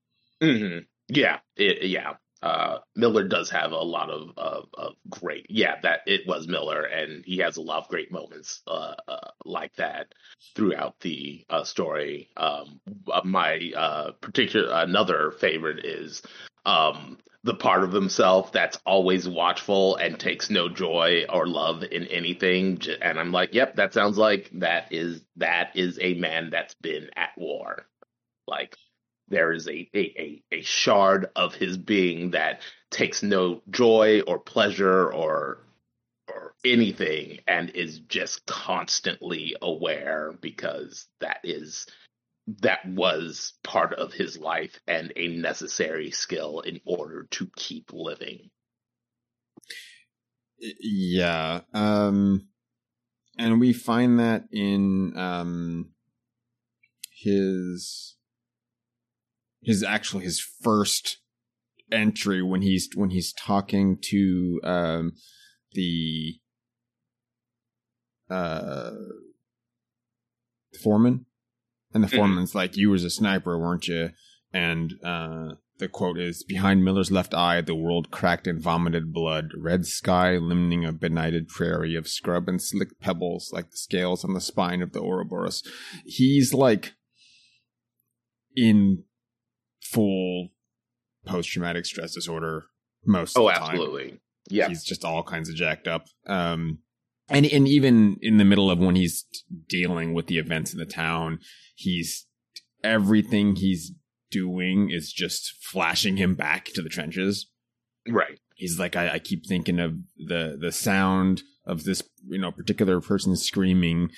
S2: Mm-hmm. Yeah, it, yeah. Uh, Miller does have a lot of, of, of great, yeah, that it was Miller, and he has a lot of great moments uh, uh, like that throughout the uh, story. Um, uh, my uh, particular another favorite is um, the part of himself that's always watchful and takes no joy or love in anything, and I'm like, yep, that sounds like that is that is a man that's been at war, like there is a, a, a, shard of his being that takes no joy or pleasure or or anything and is just constantly aware because that is that was part of his life and a necessary skill in order to keep living.
S1: Yeah um and we find that in um his his actual his first entry when he's when he's talking to um the uh foreman. And the mm-hmm. foreman's like you was a sniper weren't you? And uh the quote is behind miller's left eye the world cracked and vomited blood red sky limning a benighted prairie of scrub and slick pebbles like the scales on the spine of the ouroboros. He's like in full post traumatic stress disorder most oh,
S2: absolutely. Yeah.
S1: He's just all kinds of jacked up. Um, and, and even in the middle of when he's dealing with the events in the town, he's everything he's doing is just flashing him back to the trenches.
S2: Right.
S1: He's like, I, I keep thinking of the, the sound of this you know particular person screaming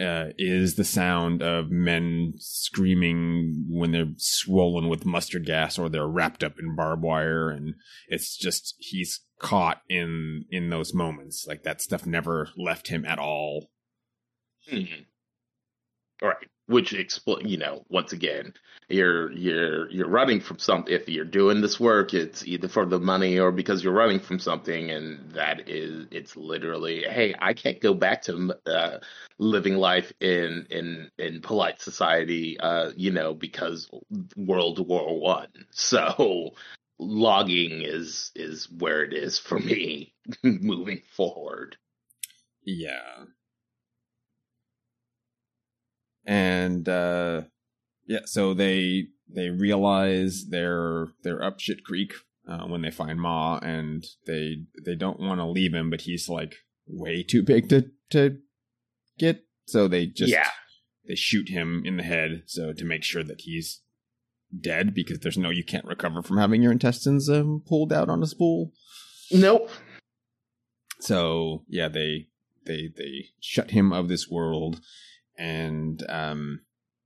S1: uh, is the sound of men screaming when they're swollen with mustard gas or they're wrapped up in barbed wire. And it's just he's caught in in those moments. Like that stuff never left him at all.
S2: Mm-hmm. all right which explain you know once again you're you're you're running from something if you're doing this work it's either for the money or because you're running from something and that is it's literally hey i can't go back to uh, living life in in in polite society uh you know because world war one. So logging is is where it is for me moving forward.
S1: Yeah and uh yeah, so they they realize they're they're up shit creek uh, when they find Ma, and they they don't want to leave him, but he's like way too big to to get. So they just
S2: yeah.
S1: they shoot him in the head, so to make sure that he's dead because there's no you can't recover from having your intestines um, pulled out on a spool.
S2: Nope.
S1: So yeah, they they they shut him of this world, and um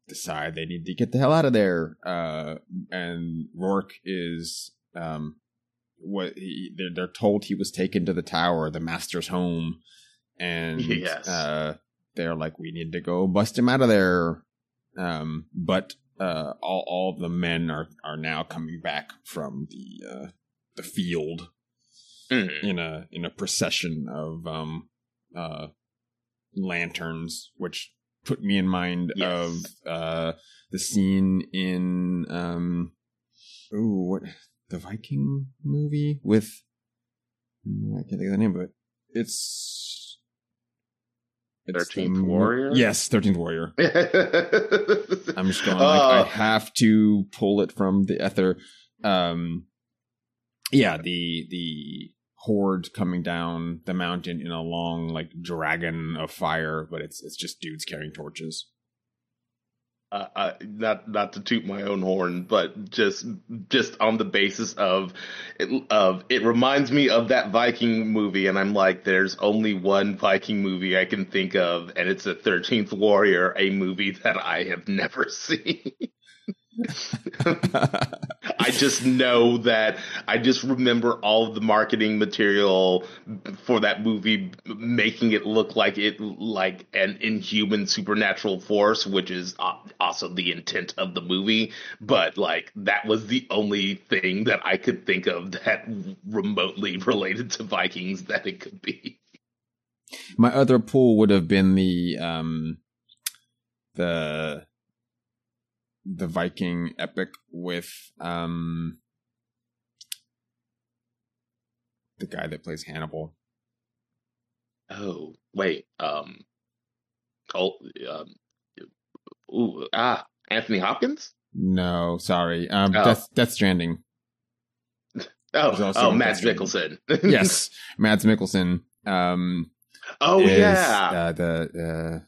S1: decide they need to get the hell out of there. Uh, and Rourke is um, what he, they're, they're, told he was taken to the tower, the master's home, and yes. uh, they're like, we need to go bust him out of there. Um, but uh, all all the men are are now coming back from the uh, the field mm-hmm. in a in a procession of um, uh, lanterns, which put me in mind yes. of uh, the scene in um, oh what the Viking movie with I can't think of the name but. It's
S2: Thirteenth Warrior.
S1: Yes, Thirteenth Warrior. I'm just going. Like, uh, I have to pull it from the ether. Um, yeah, the the horde coming down the mountain in a long like dragon of fire, but it's it's just dudes carrying torches.
S2: Uh, uh, not not to toot my own horn, but just just on the basis of it, of it reminds me of that Viking movie, and I'm like, there's only one Viking movie I can think of, and it's the Thirteenth Warrior, a movie that I have never seen. I just know that I just remember all of the marketing material for that movie making it look like it like an inhuman supernatural force, which is also the intent of the movie. But like that was the only thing that I could think of that remotely related to Vikings that it could be.
S1: My other pool would have been the um the the Viking epic with um the guy that plays Hannibal.
S2: Oh wait, um, oh, um, ooh, ah, Anthony Hopkins.
S1: No, sorry. Um,
S2: Oh.
S1: Death, Death Stranding.
S2: Oh, oh, Mads Mikkelsen.
S1: yes, Mads Mikkelsen. Um,
S2: oh
S1: is,
S2: yeah.
S1: uh, the uh,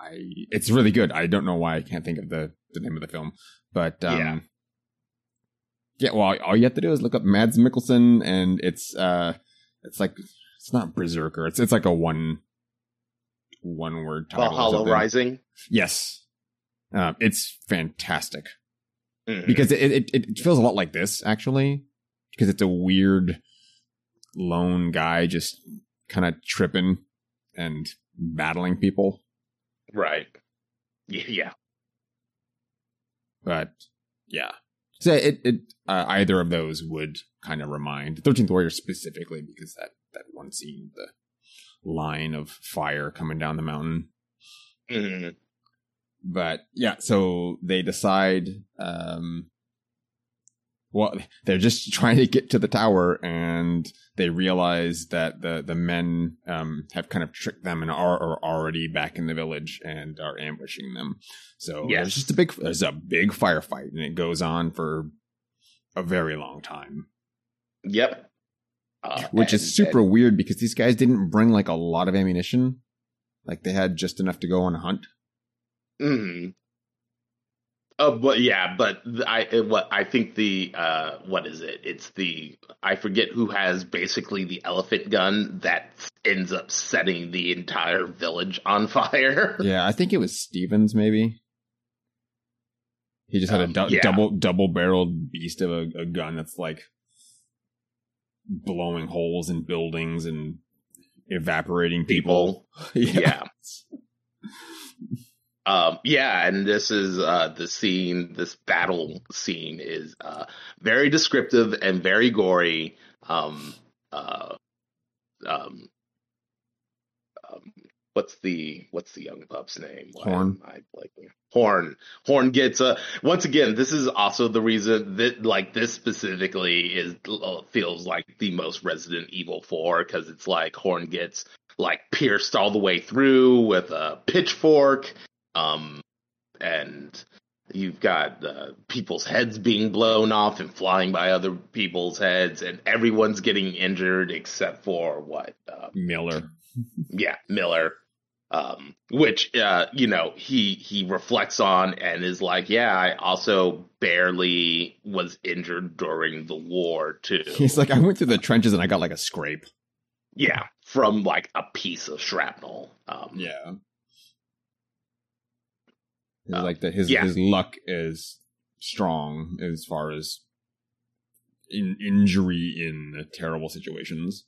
S1: I. It's really good. I don't know why I can't think of the the name of the film, but um,
S2: Yeah.
S1: yeah. Well, all you have to do is look up Mads Mikkelsen, and it's uh, it's like it's not Berserker. It's it's like a one one word title.
S2: Valhalla. Rising.
S1: Yes, um, it's fantastic
S2: Mhm.
S1: because it, it it feels a lot like this actually because it's a weird lone guy just kind of tripping and battling people
S2: Right. Yeah.
S1: but yeah so it it uh, either of those would kind of remind 13th warrior specifically because that that one scene the line of fire coming down the mountain
S2: Mhm.
S1: but yeah, so they decide, um, well, they're just trying to get to the tower and they realize that the, the men, um, have kind of tricked them and are, are already back in the village and are ambushing them. So
S2: Yes.
S1: there's just a big, there's a big firefight and it goes on for a very long time,
S2: Yep. Uh,
S1: which
S2: and-
S1: is super weird because these guys didn't bring like a lot of ammunition. Like they had just enough to go on a hunt.
S2: Mm. Oh, but yeah, but I uh, what I think the uh what is it? It's the I forget who has basically the elephant gun that ends up setting the entire village on fire.
S1: Yeah, I think it was Stevens. Maybe he just had a
S2: Um,
S1: dou-
S2: yeah.
S1: double double barreled beast of a, a gun that's like blowing holes in buildings and evaporating people.
S2: People.
S1: yeah.
S2: Yeah. Um, yeah, and this is uh, the scene. This battle scene is uh, very descriptive and very gory. Um, uh, um, um, what's the what's the young pup's name? Why
S1: Horn.
S2: I blanking? Horn. Horn gets uh once again. This is also the reason that like this specifically is uh, feels like the most Resident Evil Four because it's like Horn gets like pierced all the way through with a pitchfork. Um, and you've got uh, people's heads being blown off and flying by other people's heads, and everyone's getting injured except for what? Uh,
S1: Miller.
S2: yeah, Miller. Um, which uh, you know, he he reflects on and is like, yeah, I also barely was injured during the war too.
S1: He's like, I went through the trenches and I got like a scrape.
S2: yeah, from like a piece of shrapnel. Um,
S1: Yeah.
S2: Uh,
S1: like that. His
S2: yeah.
S1: his luck is strong as far as in injury in terrible situations.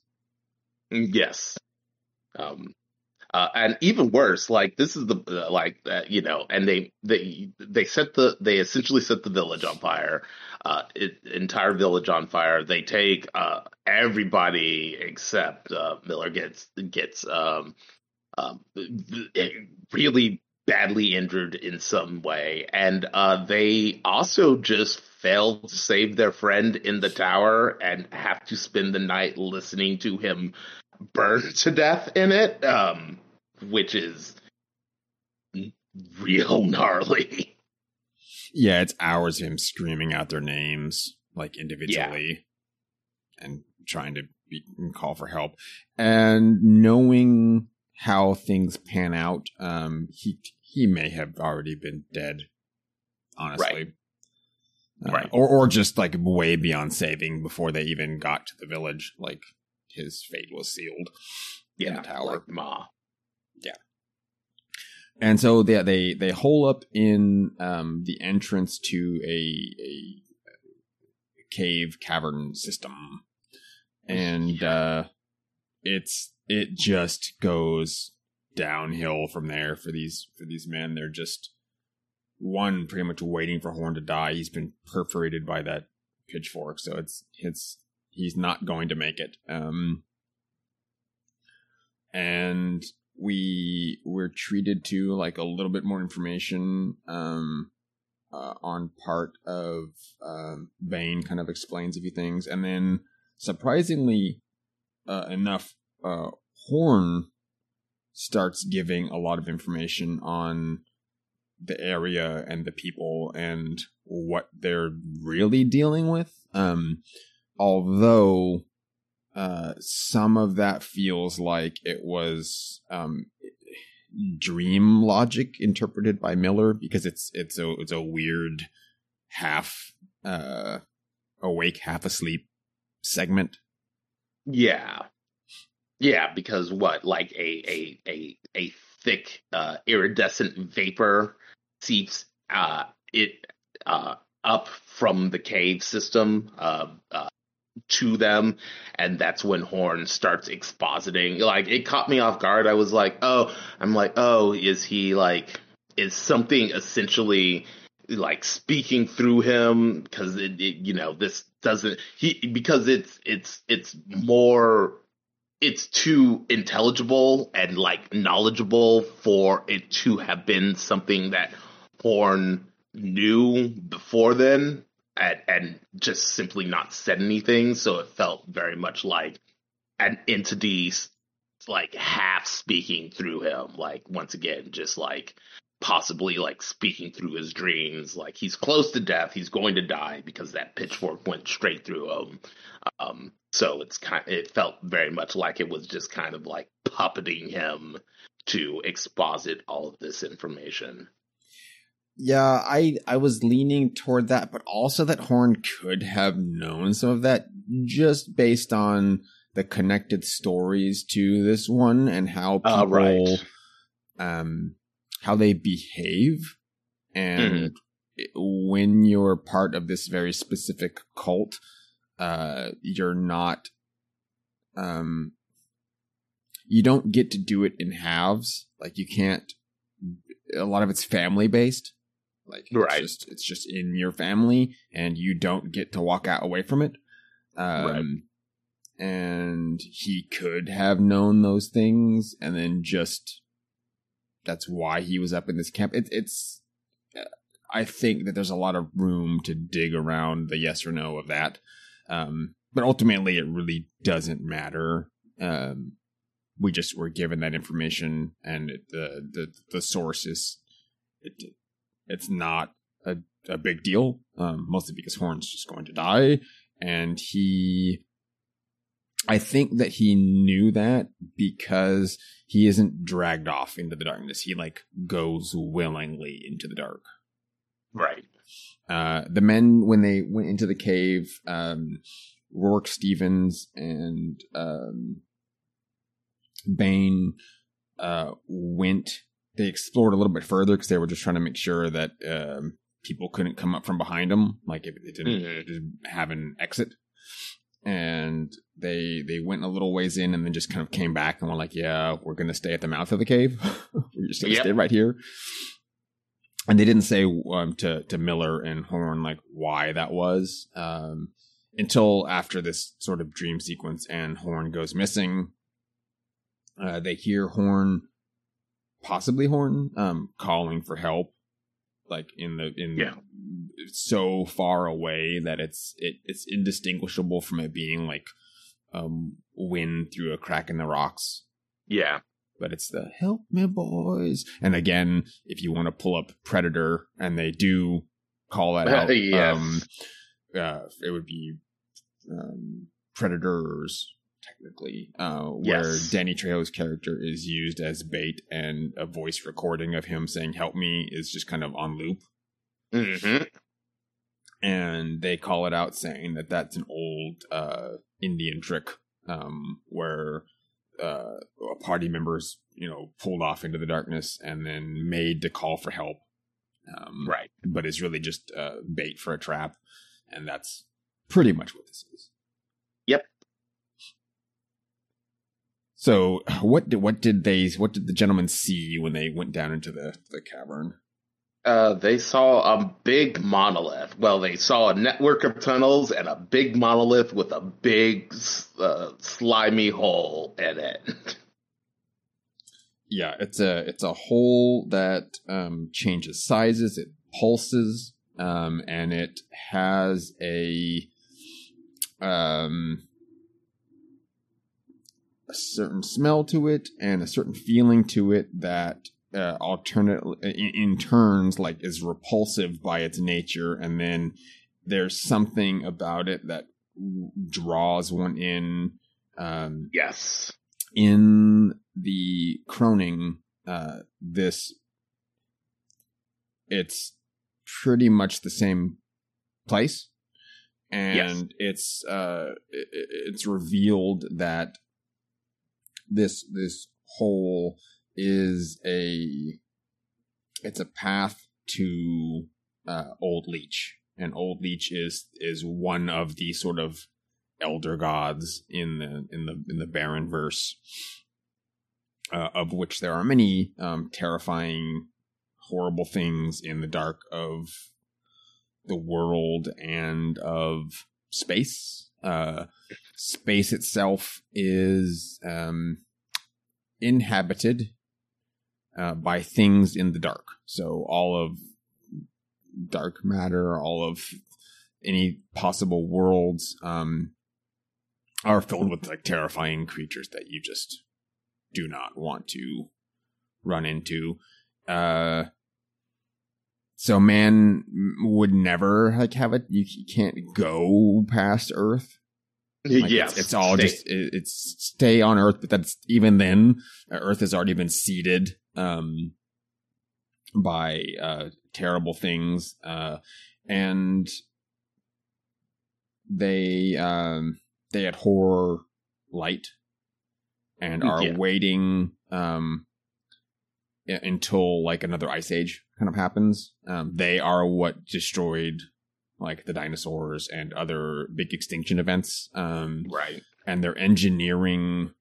S2: Yes. Um, uh, and even worse, like this is the uh, like uh, you know, and they they they set the they essentially set the village on fire, uh, it, entire village on fire. They take uh everybody except uh, Miller gets gets um um really badly injured in some way, and uh, they also just failed to save their friend in the tower and have to spend the night listening to him burn to death in it, um, which is real gnarly.
S1: Yeah, it's hours of him screaming out their names like individually and trying to be, call for help. And knowing how things pan out, um, he he may have already been dead, honestly. Uh,
S2: Right.
S1: Or or just like way beyond saving before they even got to the village. Like his fate was sealed in
S2: Yeah,
S1: the tower.
S2: like Ma.
S1: And so they they they hole up in um, the entrance to a, a cave cavern system, and uh, it's it just goes downhill from there for these for these men. They're just one pretty much waiting for Horn to die. He's been perforated by that pitchfork, so it's it's he's not going to make it. Um, and we were treated to like a little bit more information um, uh, on part of um, Bain kind of explains a few things, and then surprisingly uh, enough, uh, Horn starts giving a lot of information on the area and the people and what they're really dealing with. Um, although uh, some of that feels like it was um, dream logic interpreted by Miller because it's it's a it's a weird half uh, awake, half asleep segment.
S2: Yeah, yeah, because what like a a a a thick uh, iridescent vapor seeps uh, it uh, up from the cave system uh, uh, to them, and that's when Horn starts expositing. Like it caught me off guard. I was like, oh, I'm like, oh, is he like, is something essentially like speaking through him because it, it, you know this doesn't he because it's it's it's more it's too intelligible and like knowledgeable for it to have been something that Horn knew before then and, and just simply not said anything. So it felt very much like an entity like half speaking through him. Like once again, just like possibly like speaking through his dreams. Like he's close to death. He's going to die because that pitchfork went straight through him. Um, so it's kind. It felt very much like it was just kind of like puppeting him to exposit all of this information.
S1: Yeah, I I was leaning toward that, but also that Horn could have known some of that just based on the connected stories to this one and how people uh, right. um how they behave and mm-hmm. when you're part of this very specific cult uh you're not um you don't get to do it in halves like you can't a lot of it's family based like right. it's just it's just in your family and you don't get to walk out away from it. Um right. and he could have known those things and then just that's why he was up in this camp. It, it's uh, I think that there's a lot of room to dig around the yes or no of that. Um but ultimately it really doesn't matter. Um we just were given that information and it, the the the source is it, it's not a, a big deal, um, mostly because Horn's just going to die. And he, I think that he knew that because he isn't dragged off into the darkness. He like goes willingly into the dark.
S2: Right.
S1: Uh, the men, when they went into the cave, um, Rourke Stevens and um, Bain uh, went they explored a little bit further because they were just trying to make sure that um, people couldn't come up from behind them, like if it didn't, mm-hmm. didn't have an exit. And they they went a little ways in and then just kind of came back and were like, "Yeah, we're gonna stay at the mouth of the cave. we're just gonna yep. stay right here." And they didn't say um, to to Miller and Horn like why that was um, until after this sort of dream sequence and Horn goes missing. Uh, they hear Horn possibly Horn, um, calling for help, like in the in
S2: yeah.
S1: so far away that it's it it's indistinguishable from it being like um wind through a crack in the rocks.
S2: Yeah.
S1: But it's the help me boys. And again, if you want to pull up Predator and they do call that out, yes. um uh, it would be um, Predators technically, uh, where yes. Danny Trejo's character is used as bait, and a voice recording of him saying "Help me" is just kind of on loop.
S2: Mm-hmm.
S1: And they call it out, saying that that's an old uh, Indian trick, um, where uh, party members, you know, pulled off into the darkness and then made to call for help.
S2: Um, right.
S1: But it's really just uh, bait for a trap, and that's pretty much what this is. Yep. So what did what did they what did the gentlemen see when they went down into the the cavern?
S2: Uh, they saw a big monolith. Well, they saw a network of tunnels and a big monolith with a big uh, slimy hole in it.
S1: yeah, it's a it's a hole that um, changes sizes. It pulses, um, and it has a um, a certain smell to it and a certain feeling to it that uh, alternate in, in turns like is repulsive by its nature and then there's something about it that draws one in um
S2: yes
S1: in the croning uh this it's pretty much the same place and yes. it's uh it, it's revealed that this this whole is a it's a path to uh, Old Leech, and Old Leech is is one of the sort of elder gods in the in the in the Barron verse, uh, of which there are many um, terrifying, horrible things in the dark of the world and of space. Uh, space itself is um, inhabited uh, by things in the dark. So all of dark matter, all of any possible worlds um, are filled with like terrifying creatures that you just do not want to run into. Uh, so man would never like have it. You can't go past Earth.
S2: Like yes,
S1: it's, it's all stay. just it, it's stay on Earth, but that's even then Earth has already been seeded um, by uh, terrible things, uh, and they um, they abhor light and are yeah. waiting um, until like another ice age kind of happens. Um, they are what destroyed like the dinosaurs and other big extinction events. Um,
S2: right.
S1: And they're engineering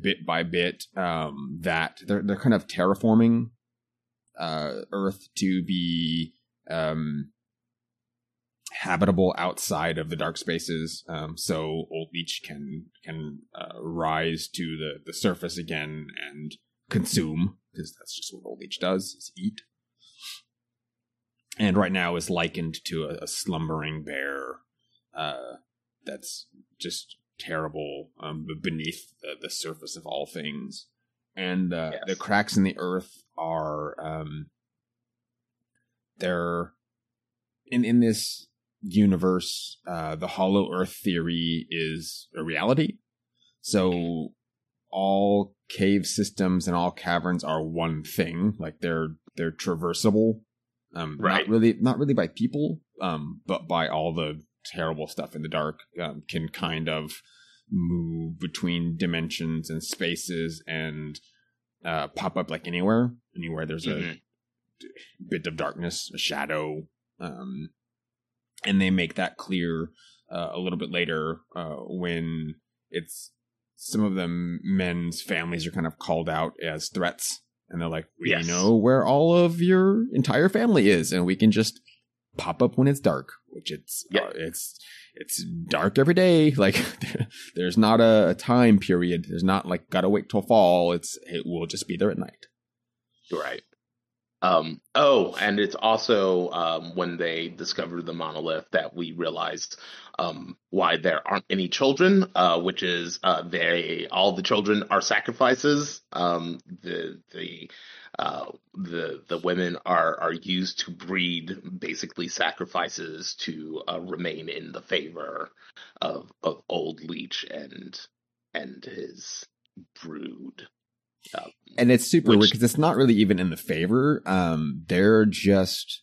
S1: bit by bit um, that they're they're kind of terraforming uh, Earth to be um, habitable outside of the dark spaces, um, so Old Leech can can uh, rise to the the surface again and consume because that's just what Old Leech does is eat. And right now is likened to a, a slumbering bear uh, that's just terrible um, beneath the, the, surface of all things. And uh, yes. the cracks in the earth are um, they're in in this universe. Uh, the Hollow Earth theory is a reality. So all cave systems and all caverns are one thing. Like they're they're traversable. Um, right. Not really, not really by people, um, but by all the terrible stuff in the dark um, can kind of move between dimensions and spaces and uh, pop up like anywhere, anywhere there's mm-hmm. a bit of darkness, a shadow, um, and they make that clear uh, a little bit later uh, when it's some of the men's families are kind of called out as threats, and they're like, "We yes. know where all of your entire family is, and we can just pop up when it's dark." Which it's yeah. Uh, it's it's dark every day. Like there's not a, a, time period. There's not like gotta wait till fall. It's it will just be there at night.
S2: Right. Um, oh, and it's also um, when they discovered the monolith that we realized um, why there aren't any children, uh, which is uh, they all the children are sacrifices. Um, the the uh, the the women are are used to breed basically sacrifices to uh, remain in the favor of of old leech and and his brood.
S1: Um, and it's super which, weird because it's not really even in the favor. Um, they're just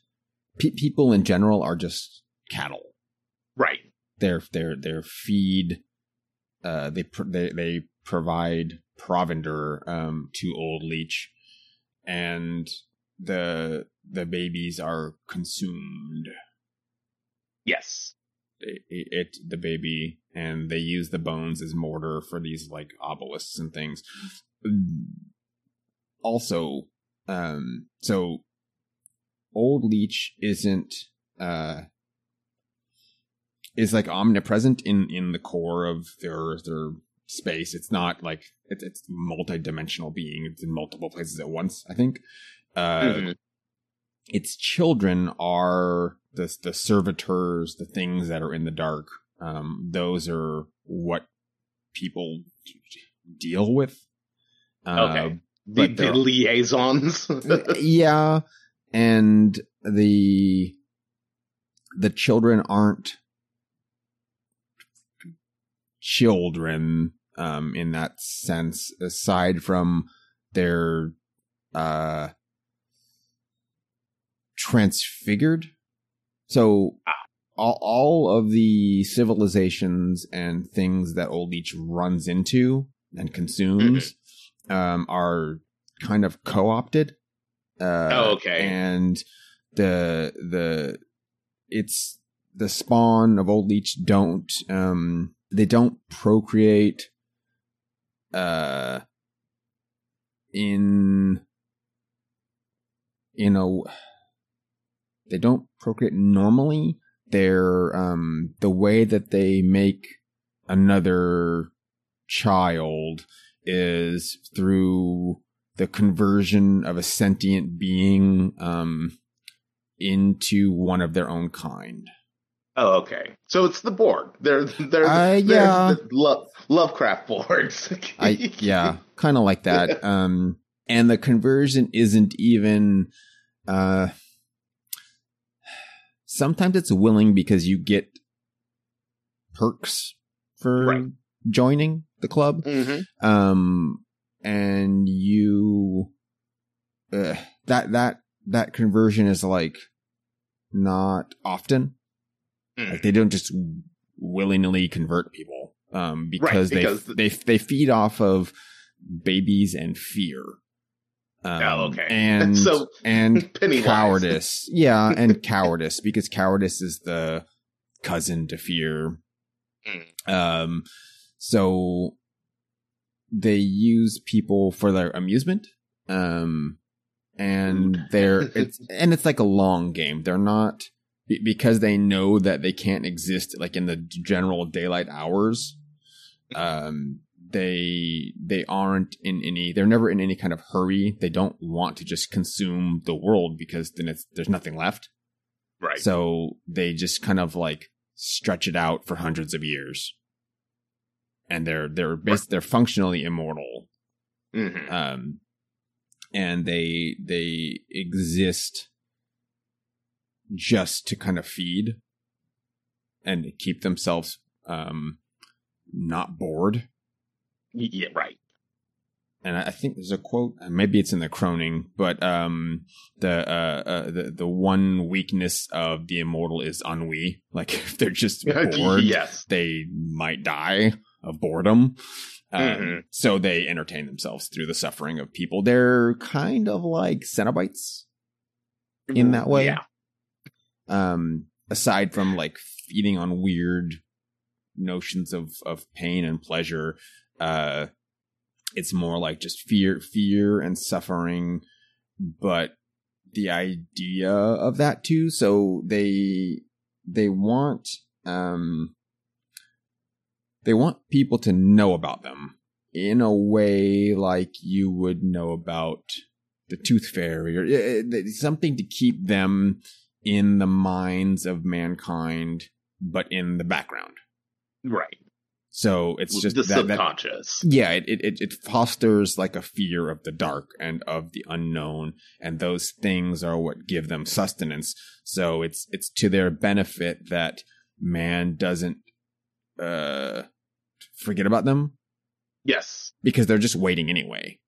S1: pe- people in general are just cattle,
S2: right?
S1: They're they're they're feed. Uh, they pr- they they provide provender um to old leech and the the babies are consumed.
S2: Yes.
S1: It, it, the baby and they use the bones as mortar for these like obelisks and things. Also, um, so old leech isn't uh is like omnipresent in in the core of their their space. It's not like it's it's multi-dimensional being. It's in multiple places at once. I think. Uh, mm-hmm. Its children are the the servitors, the things that are in the dark. Um, those are what people deal with.
S2: okay. The, the liaisons.
S1: yeah, and the the children aren't children um, in that sense, aside from their uh, transfigured. So ah. all, all of the civilizations and things that Old Leech runs into and consumes mm-hmm. um, are kind of co-opted.
S2: Uh, oh, okay.
S1: And the the it's the spawn of Old Leech don't um they don't procreate uh in you know they don't procreate normally. They're um the way that they make another child is through the conversion of a sentient being um into one of their own kind
S2: Oh, okay. So it's the Borg. They're they're,
S1: uh, yeah.
S2: the Lo- Lovecraft Borgs.
S1: I yeah, kind of like that. Um, and the conversion isn't even. Uh, sometimes it's willing because you get perks for right. joining the club.
S2: Mm-hmm.
S1: Um, and you uh, that that that conversion is like not often Mm. Like they don't just willy nilly convert people um, because, right, because they they they feed off of babies and fear.
S2: Um, oh, okay.
S1: And so and cowardice, yeah, and cowardice because cowardice is the cousin to fear. Mm. Um, so they use people for their amusement. Um, and they're it's and it's like a long game. They're not because they know that they can't exist like in the general daylight hours um they they aren't in any they're never in any kind of hurry. They don't want to just consume the world because then it's there's nothing left.
S2: Right.
S1: So they just kind of like stretch it out for hundreds of years. And they're they're bas- they're functionally immortal.
S2: Mm-hmm.
S1: um and they they exist just to kind of feed and keep themselves um, not bored.
S2: Yeah, right.
S1: And I think there's a quote, maybe it's in the Croning, but um, the uh, uh, the the one weakness of the immortal is ennui. Like if they're just bored,
S2: yes.
S1: they might die of boredom. Um, mm-hmm. So they entertain themselves through the suffering of people. They're kind of like Cenobites in that way.
S2: Yeah
S1: um, aside from like feeding on weird notions of of pain and pleasure, uh, it's more like just fear, fear and suffering, but the idea of that too. So they they want um they want people to know about them in a way like you would know about the tooth fairy or uh, something to keep them in the minds of mankind, but in the background.
S2: Right.
S1: So it's just
S2: the
S1: that,
S2: subconscious.
S1: That, yeah, it, it it fosters like a fear of the dark and of the unknown, and those things are what give them sustenance. So it's it's to their benefit that man doesn't uh forget about them.
S2: Yes,
S1: because they're just waiting anyway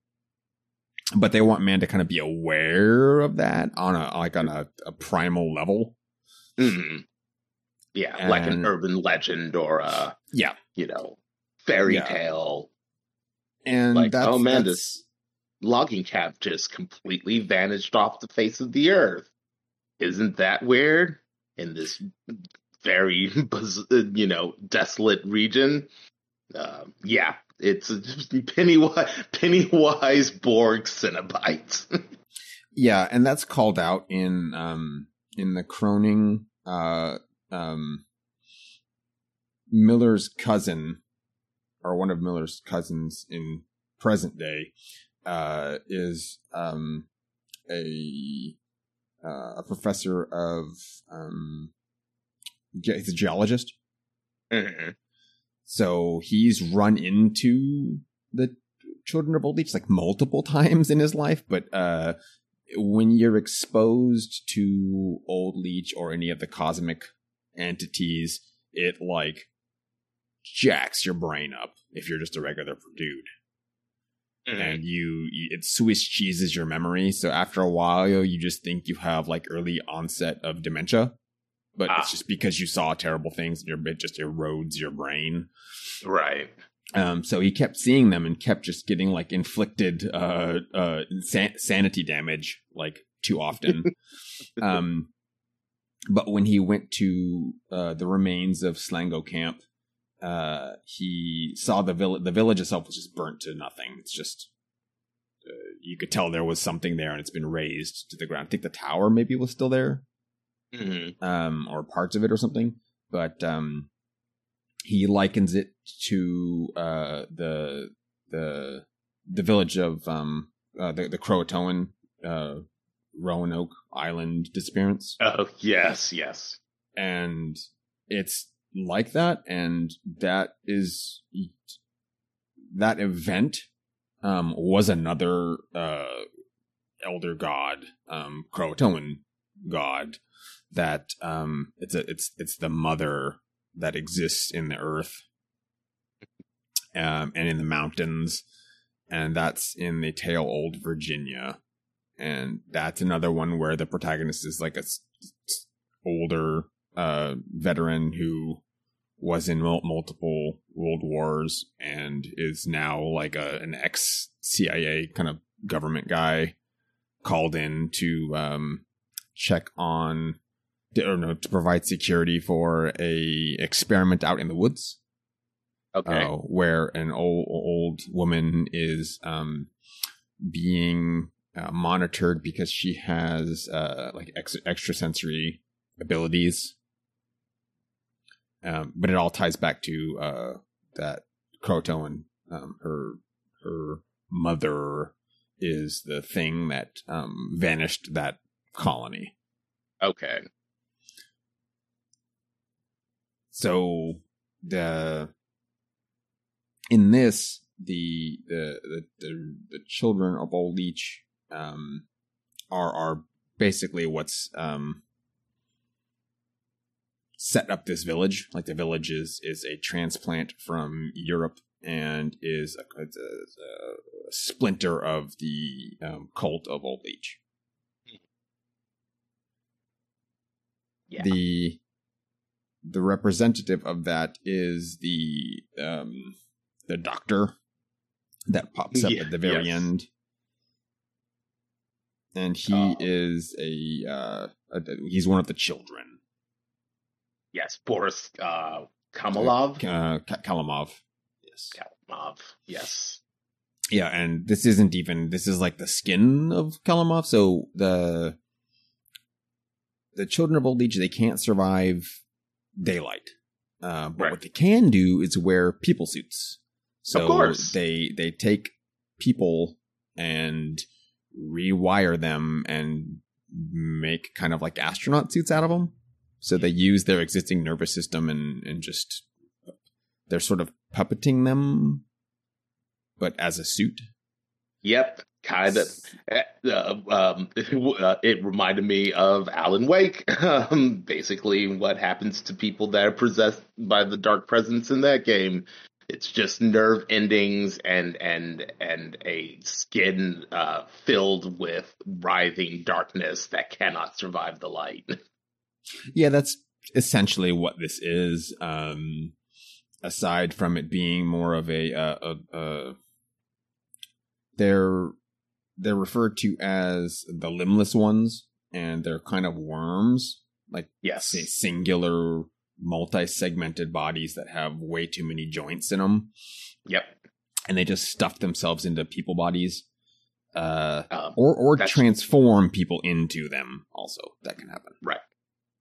S1: but they want man to kind of be aware of that on a like on a, a primal level.
S2: Mm-hmm. Yeah, and, like an urban legend or a
S1: yeah,
S2: you know, fairy yeah. tale.
S1: And
S2: like, oh man, this logging cap just completely vanished off the face of the earth. Isn't that weird? In this very, you know, desolate region. Uh, yeah, it's Pennywise, Pennywise Borg Cenobites.
S1: yeah, and that's called out in um in the Croning uh um Miller's cousin or one of Miller's cousins in present day uh is um a uh, a professor of um he's a geologist.
S2: Mm-hmm.
S1: So he's run into the children of old leech like multiple times in his life, but uh, when you're exposed to old leech or any of the cosmic entities, it like jacks your brain up if you're just a regular dude.
S2: Mm-hmm.
S1: And you, it Swiss cheeses your memory. So after a while, you just think you have like early onset of dementia, but
S2: Ah.
S1: it's just because you saw terrible things and your it just erodes your brain.
S2: Right.
S1: Um, so he kept seeing them and kept just getting like inflicted uh, uh, san- sanity damage like too often. um, but when he went to uh, the remains of Slango Camp, uh, he saw the village. The village itself was just burnt to nothing. It's just uh, you could tell there was something there, and it's been razed to the ground. I think the tower maybe was still there
S2: hmm
S1: um, or parts of it or something. But um, he likens it to uh, the the the village of um, uh, the the Croatoan uh, Roanoke Island disappearance,
S2: Oh yes, yes.
S1: and it's like that, and that is that event um, was another uh, elder god, um, Croatoan god that um it's a it's it's the mother that exists in the earth um and in the mountains and that's in the tale old virginia. And that's another one where the protagonist is like a s- s- older uh veteran who was in mul- multiple world wars and is now like a an ex CIA kind of government guy called in to um check on or no, to provide security for a experiment out in the woods
S2: Okay.
S1: uh, where an old old woman is um, being uh, monitored because she has uh, like ex- extrasensory abilities. Um, but it all ties back to uh, that Croatoan. Um, her her mother is the thing that um, vanished that colony.
S2: Okay.
S1: So the in this the the the, the, the children of old leech um are are basically what's um set up this village. Like the village is is a transplant from europe and is a, a, a splinter of the um, cult of old leech
S2: Yeah.
S1: the the representative of that is the um the doctor that pops up
S2: Yeah,
S1: at the very
S2: yes.
S1: end and he
S2: Oh.
S1: is a uh a, he's one of the children
S2: yes, Boris uh, Kamalov.
S1: uh Ka- kalamov yes
S2: Kalamov. Yes.
S1: yeah and this isn't even this is like the skin of kalamov so the the children of old age they can't survive daylight uh, but
S2: Right.
S1: what they can do is wear people suits so
S2: course.
S1: they they take people and rewire them and make kind of like astronaut suits out of them so they use their existing nervous system and and just they're sort of puppeting them but as a suit
S2: Yep. Kind of. Uh, um, uh, it reminded me of Alan Wake. Um, basically, what happens to people that are possessed by the dark presence in that game. It's just nerve endings and and and a skin uh, filled with writhing darkness that cannot survive the light.
S1: Yeah, that's essentially what this is. Um, aside from it being more of a, uh, a, a they're they're referred to as the limbless ones, and they're kind of worms, like
S2: Yes.
S1: singular, multi-segmented bodies that have way too many joints in them,
S2: Yep.
S1: and they just stuff themselves into people bodies. Uh,
S2: Um,
S1: or or transform people into them. Also, that can happen. Right.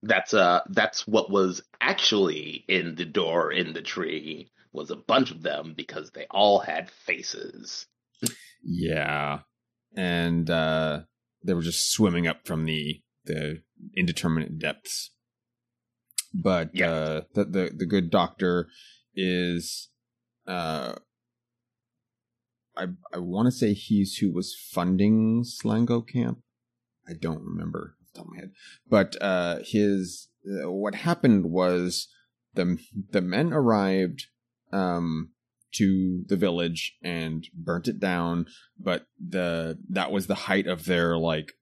S2: That's uh that's what was actually in the door in the tree was a bunch of them because they all had faces.
S1: Yeah. And uh they were just swimming up from the the indeterminate depths. But
S2: Yeah.
S1: uh the, the the good doctor is uh I I want to say he's who was funding Slango Camp. I don't remember off the top of my head, but uh, his uh, what happened was the the men arrived um, to the village and burnt it down, but the that was the height of their like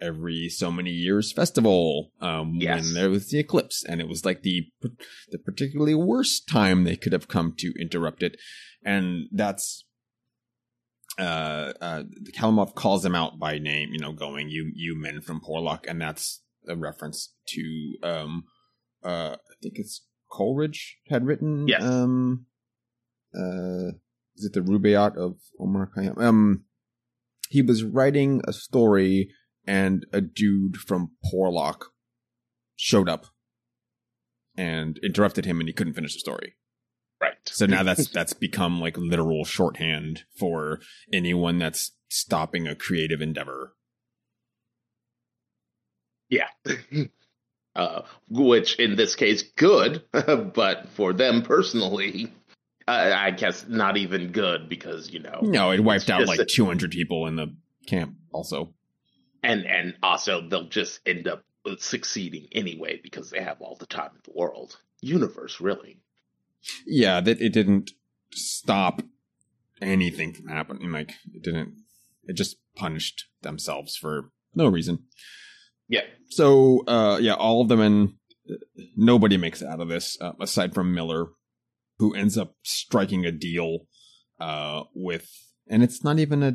S1: every so many years festival um
S2: Yes.
S1: when there was the eclipse and it was like the the particularly worst time they could have come to interrupt it and that's uh uh Kalimov calls them out by name you know going you you men from Porlock and that's a reference to um uh I think it's Coleridge had written
S2: Yes.
S1: um uh is it the Rubaiyat of Omar Khayyam um he was writing a story and a dude from Porlock showed up and interrupted him and he couldn't finish the story.
S2: Right.
S1: So now that's that's become like literal shorthand for anyone that's stopping a creative endeavor.
S2: Yeah. uh, which in this case, good, but for them personally, uh, I guess not even good because you know,
S1: No, it wiped out like
S2: that-
S1: 200 people in the camp also.
S2: and and also they'll just end up succeeding anyway because they have all the time in the world, universe, really.
S1: Yeah, that it didn't stop anything from happening. Like it didn't it just punished themselves for no reason.
S2: Yeah.
S1: So, uh, yeah, all of them and nobody makes it out of this, uh, aside from Miller, who ends up striking a deal, uh, with, and it's not even a,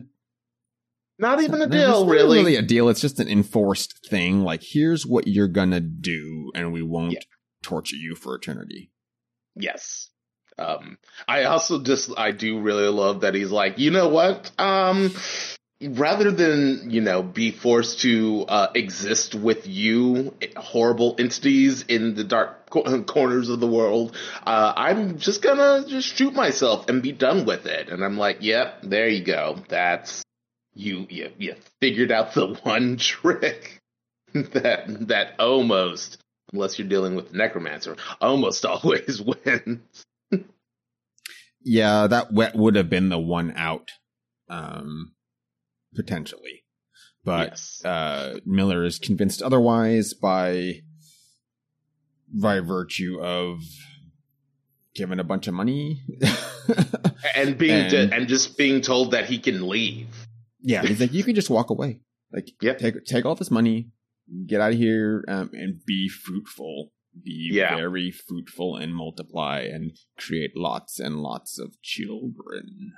S2: Not even a
S1: it's
S2: deal, really.
S1: really a deal. It's just an enforced thing. Like, here's what you're gonna do, and we won't
S2: Yeah.
S1: torture you for eternity.
S2: Yes. Um, I also just I do really love that he's like, you know what? Um, rather than you know be forced to uh, exist with you, horrible entities in the dark co- corners of the world, uh, I'm just gonna just shoot myself and be done with it. And I'm like, yep, there you go. That's you. You you figured out the one trick that that almost unless you're dealing with the necromancer, almost always wins.
S1: Yeah, that would have been the one out, um, potentially, but
S2: yes.
S1: uh, Miller is convinced otherwise by by virtue of given a bunch of money.
S2: and being
S1: and-
S2: and just being told that he can leave.
S1: yeah, he's like, you can just walk away. Like,
S2: Yep.
S1: take take all this money, get out of here, um, and be fruitful. Be
S2: Yeah.
S1: very fruitful and multiply and create lots and lots of children.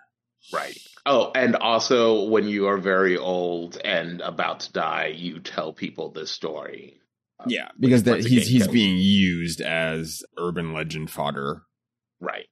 S2: Right. Oh, and also when you are very old and about to die, you tell people this story.
S1: Uh, yeah, because that he's he's
S2: goes-
S1: being used as urban legend fodder.
S2: Right.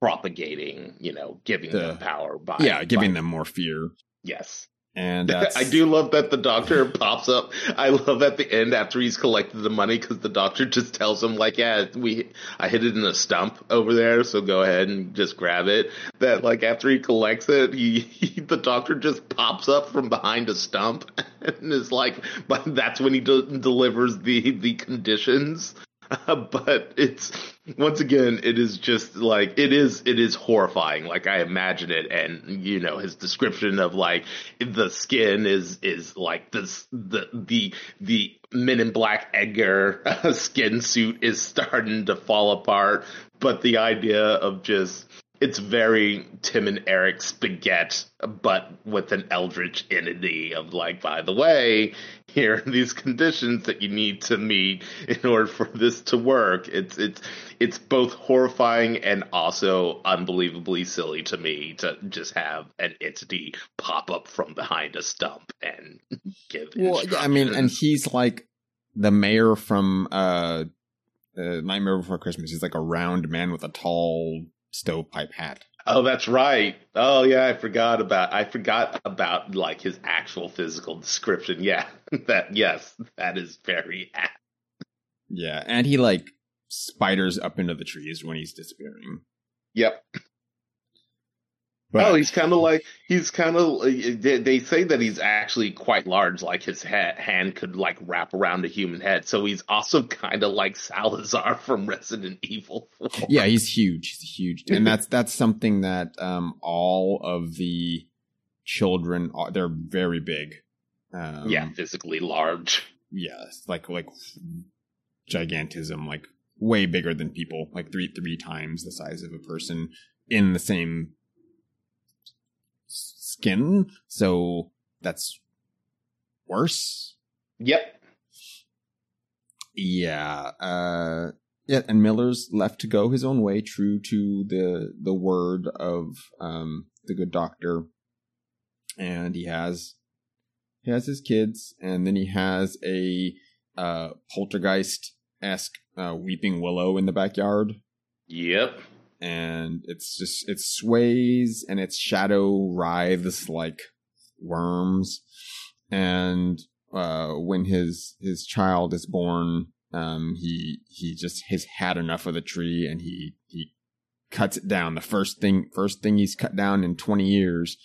S2: Propagating, you know, giving
S1: The-
S2: them power by
S1: yeah, giving
S2: by-
S1: them more fear.
S2: yes.
S1: And
S2: I do love that the doctor pops up. I love at the end after he's collected the money because the doctor just tells him like, "Yeah, we I hid it in a stump over there, so go ahead and just grab it." That like after he collects it, he, he the doctor just pops up from behind a stump and is like, "But that's when he de- delivers the the conditions." but it's once again it is just like it is it is horrifying. Like i imagine it and you know his description of like the skin is is like this the the the men in black edgar skin suit is starting to fall apart. But the idea of just it's very Tim and Eric spaghetti, but with an eldritch entity of like, by the way, here are these conditions that you need to meet in order for this to work. It's it's it's both horrifying and also unbelievably silly to me to just have an entity pop up from behind a stump and give.
S1: well, I mean, and he's like the mayor from uh, uh, Nightmare Before Christmas. He's like a round man with a tall stovepipe hat.
S2: Oh, that's right. Oh, yeah, I forgot about. I forgot about like his actual physical description. Yeah, that yes, that is very apt.
S1: Yeah, and he like spiders up into the trees when he's disappearing.
S2: Yep. But, oh, he's kind of like he's kind of. They say that he's actually quite large, like his head, hand could like wrap around a human head. So he's also kind of like Salazar from Resident Evil.
S1: 4. Yeah, he's huge. He's huge, and that's that's something that um, all of the children are. They're very big.
S2: Um, yeah, physically large.
S1: Yes, like like gigantism, like way bigger than people, like three three times the size of a person in the same skin. So that's worse.
S2: Yep.
S1: Yeah. Uh yeah, and Miller's left to go his own way, true to the the word of um the good doctor. And he has he has his kids, and then he has a uh poltergeist esque uh, weeping willow in the backyard.
S2: Yep
S1: and it's just it sways and its shadow writhes like worms. And uh, when his his child is born um, he he just has had enough of the tree and he he cuts it down. The first thing first thing he's cut down in 20 years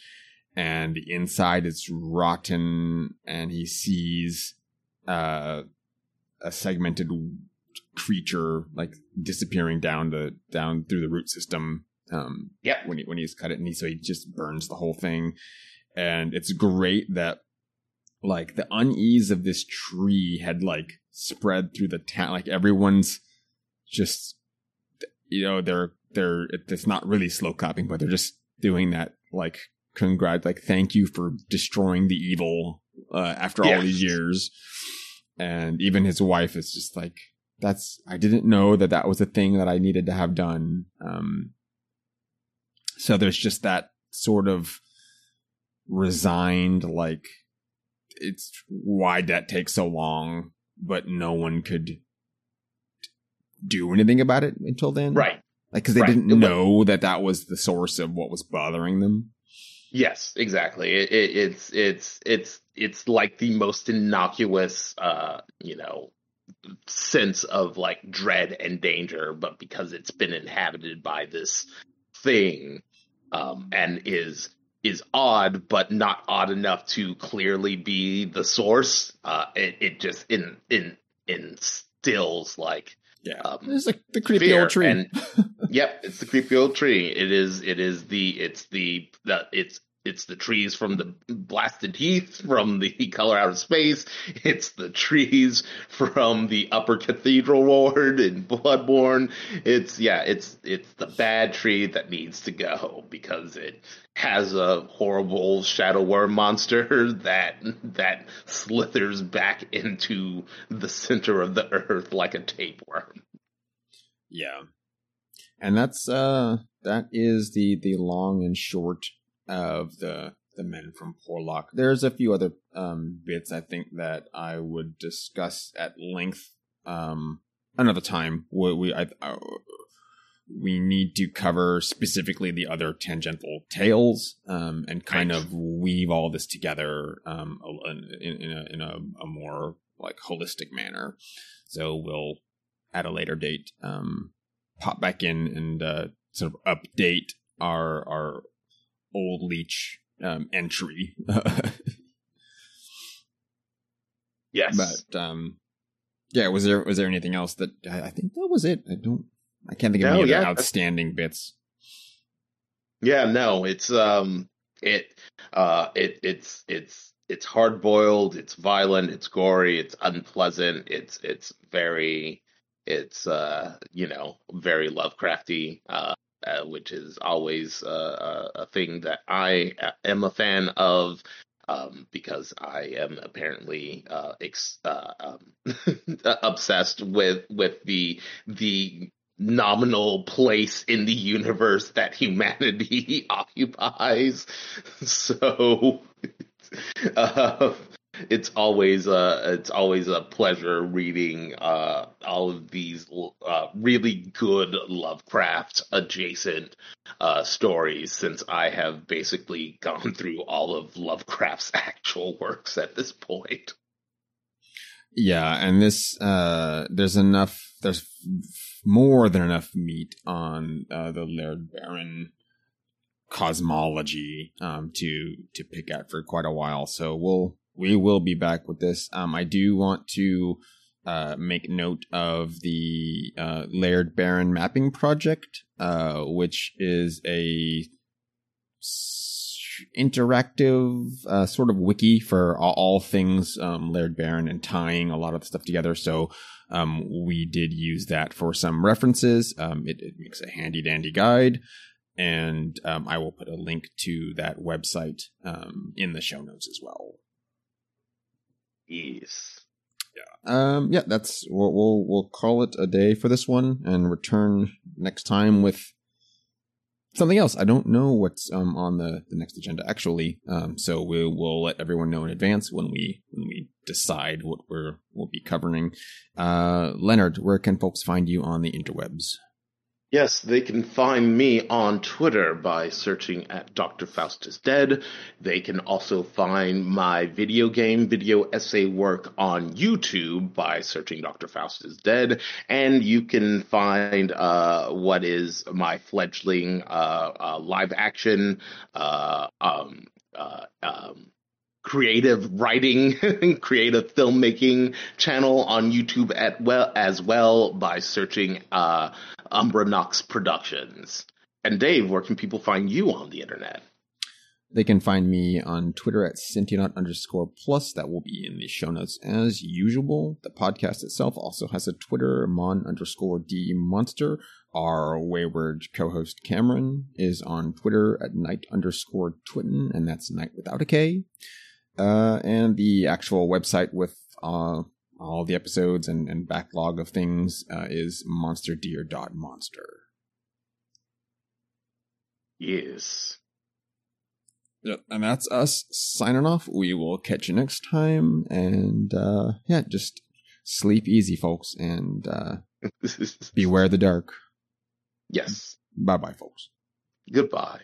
S1: and the inside is rotten and he sees uh, a segmented creature like disappearing down the down through the root system. Um,
S2: yeah.
S1: When he when he's cut it, and he so he just burns the whole thing, and it's great that like the unease of this tree had like spread through the town. Like everyone's just you know they're they're it's not really slow clapping, but they're just doing that like congrat like thank you for destroying the evil uh, after yes. all these years. And even his wife is just like, that's I didn't know that that was a thing that I needed to have done. Um, so there's just that sort of resigned, like it's why that takes so long, but no one could do anything about it until then,
S2: right?
S1: Like because they right. didn't know that that was the source of what was bothering them.
S2: Yes, exactly. It, it, it's it's it's it's like the most innocuous, uh, you know, sense of like dread and danger, but because it's been inhabited by this thing, um, and is is odd, but not odd enough to clearly be the source. Uh, it it just in in instills like
S1: yeah, um, it's like the creepy old tree.
S2: And, yep, it's the creepy old tree. It is. It is the. It's the. the it's it's the trees from the blasted heath from the color out of space. It's the trees from the upper cathedral ward in Bloodborne. It's yeah, it's it's the bad tree that needs to go because it has a horrible shadow worm monster that that slithers back into the center of the earth like a tapeworm.
S1: Yeah. And that's uh that is the the long and short of the the men from Porlock. There's a few other um, bits I think that I would discuss at length um, another time. We we, I, I, we need to cover specifically the other tangential tales um, and kind right. of weave all this together um, in, in, a, in a, a, more like holistic manner. So we'll at a later date um, pop back in and uh, sort of update our our old leech um, entry.
S2: yes,
S1: but um, yeah, was there was there anything else that I think that was it? I don't, I can't think of no, any yeah, other outstanding bits.
S2: Yeah, no, it's um, it uh, it it's it's it's hard boiled, it's violent, it's gory, it's unpleasant, it's it's very it's uh you know very Lovecrafty. Uh, uh, which is always uh, a thing that I am a fan of. Um, because I am apparently uh, ex- uh, um, obsessed with with the the nominal place in the universe that humanity occupies. So, uh, it's always a it's always a pleasure reading uh, all of these uh, really good Lovecraft adjacent uh, stories since I have basically gone through all of Lovecraft's actual works at this point.
S1: Yeah, and this uh, there's enough there's more than enough meat on uh, the Laird Barron cosmology um, to to pick at for quite a while. So we'll we will be back with this. Um, I do want to uh, make note of the uh, Laird Barron mapping project, uh, which is a interactive uh, sort of wiki for all, things um, Laird Barron and tying a lot of the stuff together. So um, we did use that for some references. Um, it, it, makes a handy dandy guide. And um, I will put a link to that website um, in the show notes as well.
S2: Yes.
S1: Yeah. Um. Yeah. That's we'll, we'll we'll call it a day for this one and return next time with something else. I don't know what's um, on the, the next agenda actually. Um, so we will let everyone know in advance when we when we decide what we're we'll be covering. Uh, Leonard, where can folks find you on the interwebs?
S2: Yes, they can find me on Twitter by searching at Dr. Faust is Dead. They can also find my video game video essay work on YouTube by searching Dr. Faust is Dead. And you can find uh, what is my fledgling uh, uh, live action uh, um, uh, um, creative writing, creative filmmaking channel on YouTube at well as well by searching uh, Umbra Knox Productions. And Dave, where can people find you on the internet?
S1: They can find me on Twitter at Sentient underscore plus. That will be in the show notes as usual. The podcast itself also has a Twitter, mon underscore d monster. Our wayward co-host Cameron is on Twitter at night underscore twitten, and that's night without a K. Uh, and the actual website with uh, all the episodes and, and backlog of things uh, is monsterdeer.monster.
S2: Yes.
S1: Yep, and that's us signing off. We will catch you next time. And uh, yeah, just sleep easy, folks, and uh, beware the dark.
S2: Yes.
S1: Bye bye, folks.
S2: Goodbye.